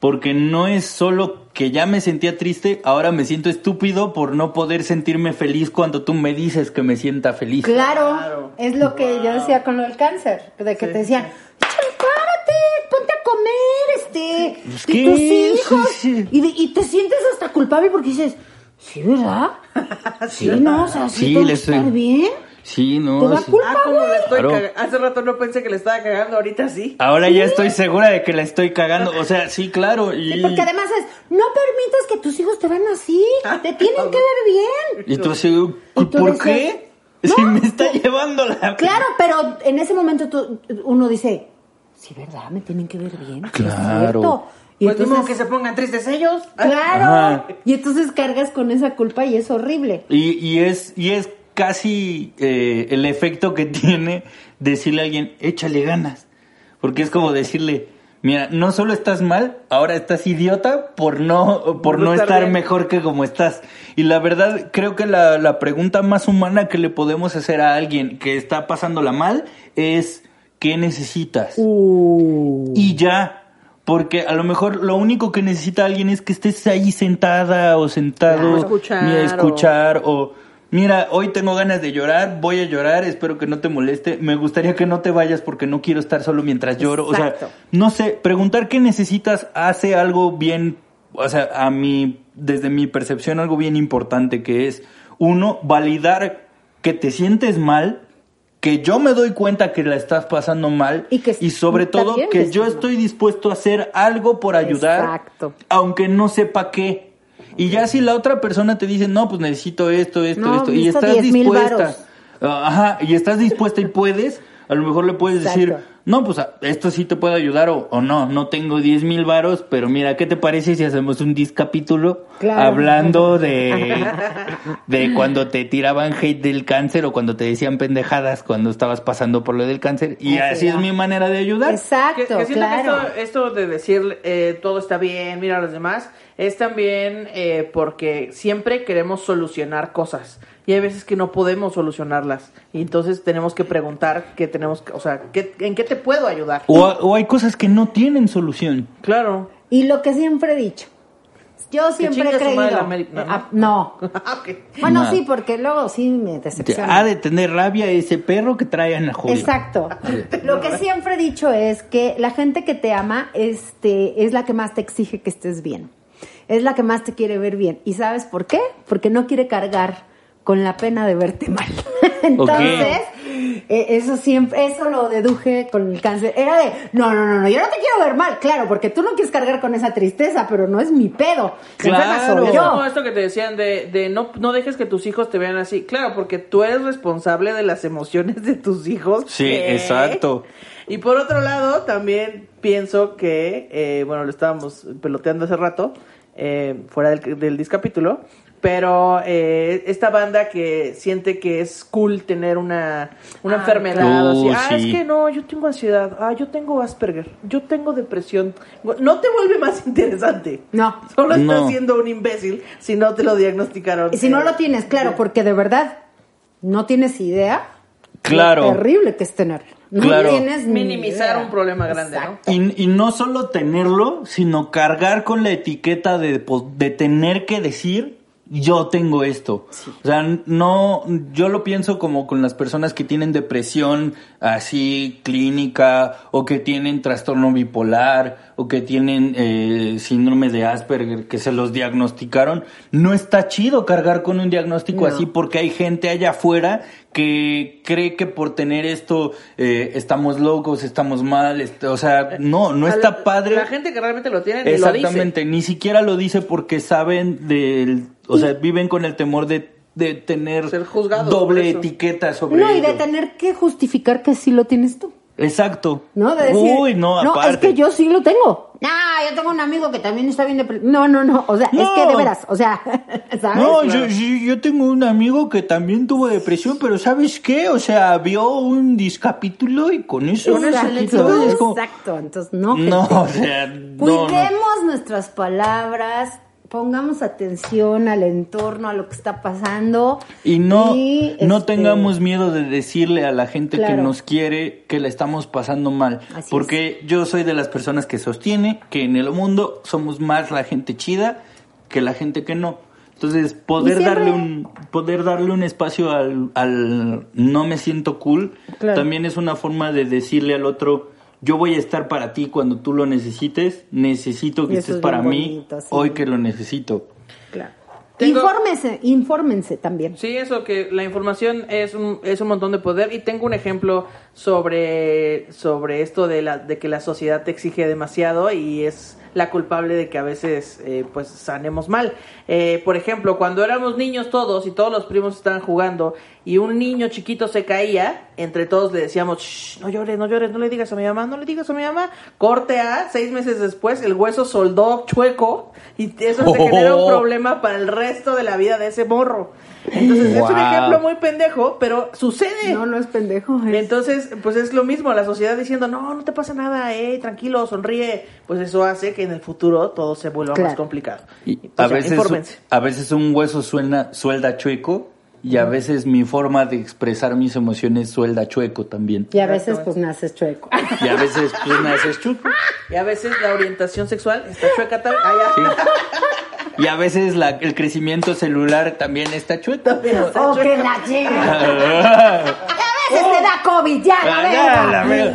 Porque no es solo que ya me sentía triste, ahora me siento estúpido por no poder sentirme feliz cuando tú me dices que me sienta feliz. Claro, Claro. es lo que yo decía con lo del cáncer, de que Sí. te decían, "Échale, párate, ponte a comer, este, Pues, y tus hijos, sí. Y, de- y te sientes hasta culpable porque dices, sí, ¿verdad? Sí, no, o sea, sí, Sí, tengo le que estar bien. Sí, no. Te da sí. culpa. Ah, como le estoy Claro. Hace rato no pensé que le estaba cagando, ahorita sí. Ahora ya estoy segura de que la estoy cagando. O sea, sí, claro. Y, Sí, porque además es, no permitas que tus hijos te vean así, te tienen que ver bien. y tú así, Y tú ¿por decías, qué? Si me está llevando la... Claro, pero en ese momento tú- uno dice, sí, ¿verdad? Me tienen que ver bien. Claro. cierto". Y Pues entonces- que se pongan tristes ellos. Claro. Ajá. Y entonces cargas con esa culpa y es horrible. Y, y es y es casi eh, el efecto que tiene decirle a alguien, échale ganas. Porque es como decirle, mira, no solo estás mal, ahora estás idiota por no, por no estar mejor que como estás. Y la verdad, creo que la, la pregunta más humana que le podemos hacer a alguien que está pasándola mal es, ¿qué necesitas? Uh. y ya. Porque a lo mejor lo único que necesita alguien es que estés ahí sentada o sentado Claro. Escuchar, ni a o- escuchar o mira, hoy tengo ganas de llorar, voy a llorar, espero que no te moleste, me gustaría que no te vayas porque no quiero estar solo mientras lloro, Exacto. o sea, no sé, preguntar qué necesitas hace algo bien, o sea, a mí desde mi percepción algo bien importante que es uno validar que te sientes mal que yo me doy cuenta que la estás pasando mal Y que sobre está todo que yo estoy dispuesto a hacer algo por ayudar, Exacto. aunque no sepa qué. Y ya si la otra persona te dice, no, pues necesito esto, esto, No, esto, y estás 10,000 dispuesta, ajá, y estás dispuesta y puedes, a lo mejor le puedes decir. No, pues esto sí te puede ayudar o, o no, no tengo 10 mil varos, pero mira, ¿qué te parece si hacemos un discapítulo Claro. hablando de, de cuando te tiraban hate del cáncer o cuando te decían pendejadas cuando estabas pasando por lo del cáncer? Y Así así es mi manera de ayudar. Exacto, Que, que siento claro. que esto, esto de decir eh, todo está bien, mira a los demás, es también eh, porque siempre queremos solucionar cosas y hay veces que no podemos solucionarlas y entonces tenemos que preguntar qué tenemos, que- o sea, ¿qué, ¿en qué te puedo ayudar? O, o hay cosas que no tienen solución. Claro. Y lo que siempre he dicho. Yo siempre he creído. América, ah, no. Ah, ok. Bueno, No. sí, porque luego sí me decepciona. Ha de tener rabia ese perro que trae a Ana Julia. Exacto. Lo que siempre he dicho es que la gente que te ama este, es la que más te exige que estés bien. Es la que más te quiere ver bien. ¿Y sabes por qué? Porque no quiere cargar con la pena de verte mal. Entonces, eh, eso siempre, eso lo deduje con el cáncer. Era de, no, no, no, no, yo no te quiero ver mal, claro, porque tú no quieres cargar con esa tristeza, pero no es mi pedo. Claro. soy Es yo. como esto que te decían de, de no, no dejes que tus hijos te vean así. Claro, porque tú eres responsable de las emociones de tus hijos. Sí, ¿Qué? exacto. Y por otro lado, también pienso que, eh, bueno, lo estábamos peloteando hace rato, eh, fuera del, del discapítulo, pero eh, esta banda que siente que es cool tener una, una Ah, enfermedad, claro. así, Oh, ah, es que no, yo tengo ansiedad, ah, yo tengo Asperger, yo tengo depresión. No te vuelve más interesante. No. Solo estás No. siendo un imbécil si no te lo diagnosticaron. Y si no eh, lo tienes, claro, porque de verdad no tienes idea. Claro. Lo terrible que es tenerlo. No Claro. tienes ni Minimizar idea. un problema grande, ¿no? Y, y no solo tenerlo, sino cargar con la etiqueta de, po- de tener que decir yo tengo esto. O sea, no, yo lo pienso como con las personas que tienen depresión así clínica o que tienen trastorno bipolar o que tienen eh, síndrome de Asperger que se los diagnosticaron. No está chido cargar con un diagnóstico No. así porque hay gente allá afuera que cree que por tener esto eh, estamos locos, estamos mal, est- o sea, no, no está la- padre. La gente que realmente lo tiene ni lo dice. Exactamente, ni siquiera lo dice porque saben del, o sea, viven con el temor de, de tener Ser juzgados doble etiqueta sobre No, y de ello. tener que justificar que sí lo tienes tú. Exacto. ¿No? De decir, Uy, no, es aparte. que yo sí lo tengo. No, yo tengo un amigo que también está bien deprimido. No, no, no. O sea, es No. que de veras, o sea, ¿sabes? No, yo, yo, yo tengo un amigo que también tuvo depresión, pero ¿sabes qué? O sea, vio un discapítulo y con eso Con eso se le quitó. quedó. Es como- Exacto, entonces no. No, gente. o sea, no, no. Cuidemos nuestras palabras, pongamos atención al entorno, a lo que está pasando. Y no, y, no este, tengamos miedo de decirle a la gente que nos quiere que la estamos pasando mal. Así porque yo soy de las personas que sostiene que en el mundo somos más la gente chida que la gente que no. Entonces, poder siempre- darle un poder darle un espacio al, al no me siento cool Claro. también es una forma de decirle al otro yo voy a estar para ti cuando tú lo necesites, necesito que eso estés es para mí bonito, sí. hoy que lo necesito. Claro. Tengo- Infórmense, infórmense también. Sí, eso que la información es un, es un montón de poder y tengo un ejemplo sobre, sobre esto de, la, de que la sociedad te exige demasiado y es la culpable de que a veces eh, pues sanemos mal. Eh, por ejemplo, cuando éramos niños todos y todos los primos estaban jugando y un niño chiquito se caía, entre todos le decíamos, "Shh, no llores, no llores, no le digas a mi mamá, no le digas a mi mamá. Corte a, seis meses después, el hueso soldó chueco y eso te genera un Oh. problema para el resto de la vida de ese morro. Entonces es un ejemplo muy pendejo, pero sucede. No, no es pendejo. es- Entonces, pues es lo mismo, la sociedad diciendo, no, no te pasa nada, eh, tranquilo, sonríe. Pues eso hace que en el futuro todo se vuelva más complicado. Y Pues a ya, veces, infórmense. a veces un hueso suena, suelda chueco y a veces mi forma de expresar mis emociones suelda chueco también. Y a veces pues naces chueco. Y a veces tú naces chueco. Y a veces la orientación sexual está chueca también. Ah, ya. Y a veces la- el crecimiento celular también está chueco. También está ¡Oh, chueca. que la a veces te da COVID, ya, la Ya, verga. la verga.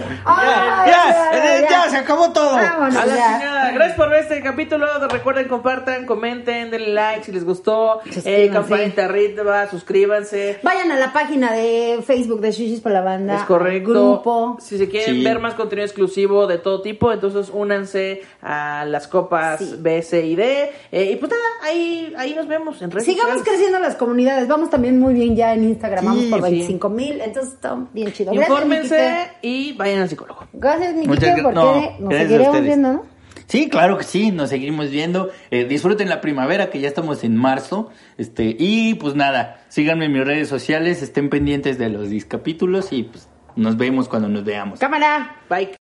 Ya, ya, ya, ya, se acabó todo. Vámonos, A la ya. chingada. Gracias por ver este capítulo. Recuerden, compartan, comenten, denle like si les gustó. Eh, campanita arriba, suscríbanse. Vayan a la página de Facebook de Shishis para la banda. Es correcto. Grupo. Si se quieren Sí. ver más contenido exclusivo de todo tipo, entonces únanse a las copas Sí. B, C y D. Eh, y pues nada, ahí, ahí nos vemos en redes Sigamos sociales. creciendo las comunidades. Vamos también muy bien ya en Instagram. Vamos por sí. 25 mil. Entonces está bien chido. Gracias, Infórmense y vayan al psicólogo. Gracias, gra- porque no, nos seguiremos viendo, ¿no? Sí, claro que sí, nos seguimos viendo. Eh, disfruten la primavera, que ya estamos en marzo. Este, y pues nada, síganme en mis redes sociales, estén pendientes de los discapítulos y pues nos vemos cuando nos veamos. Cámara. Bye.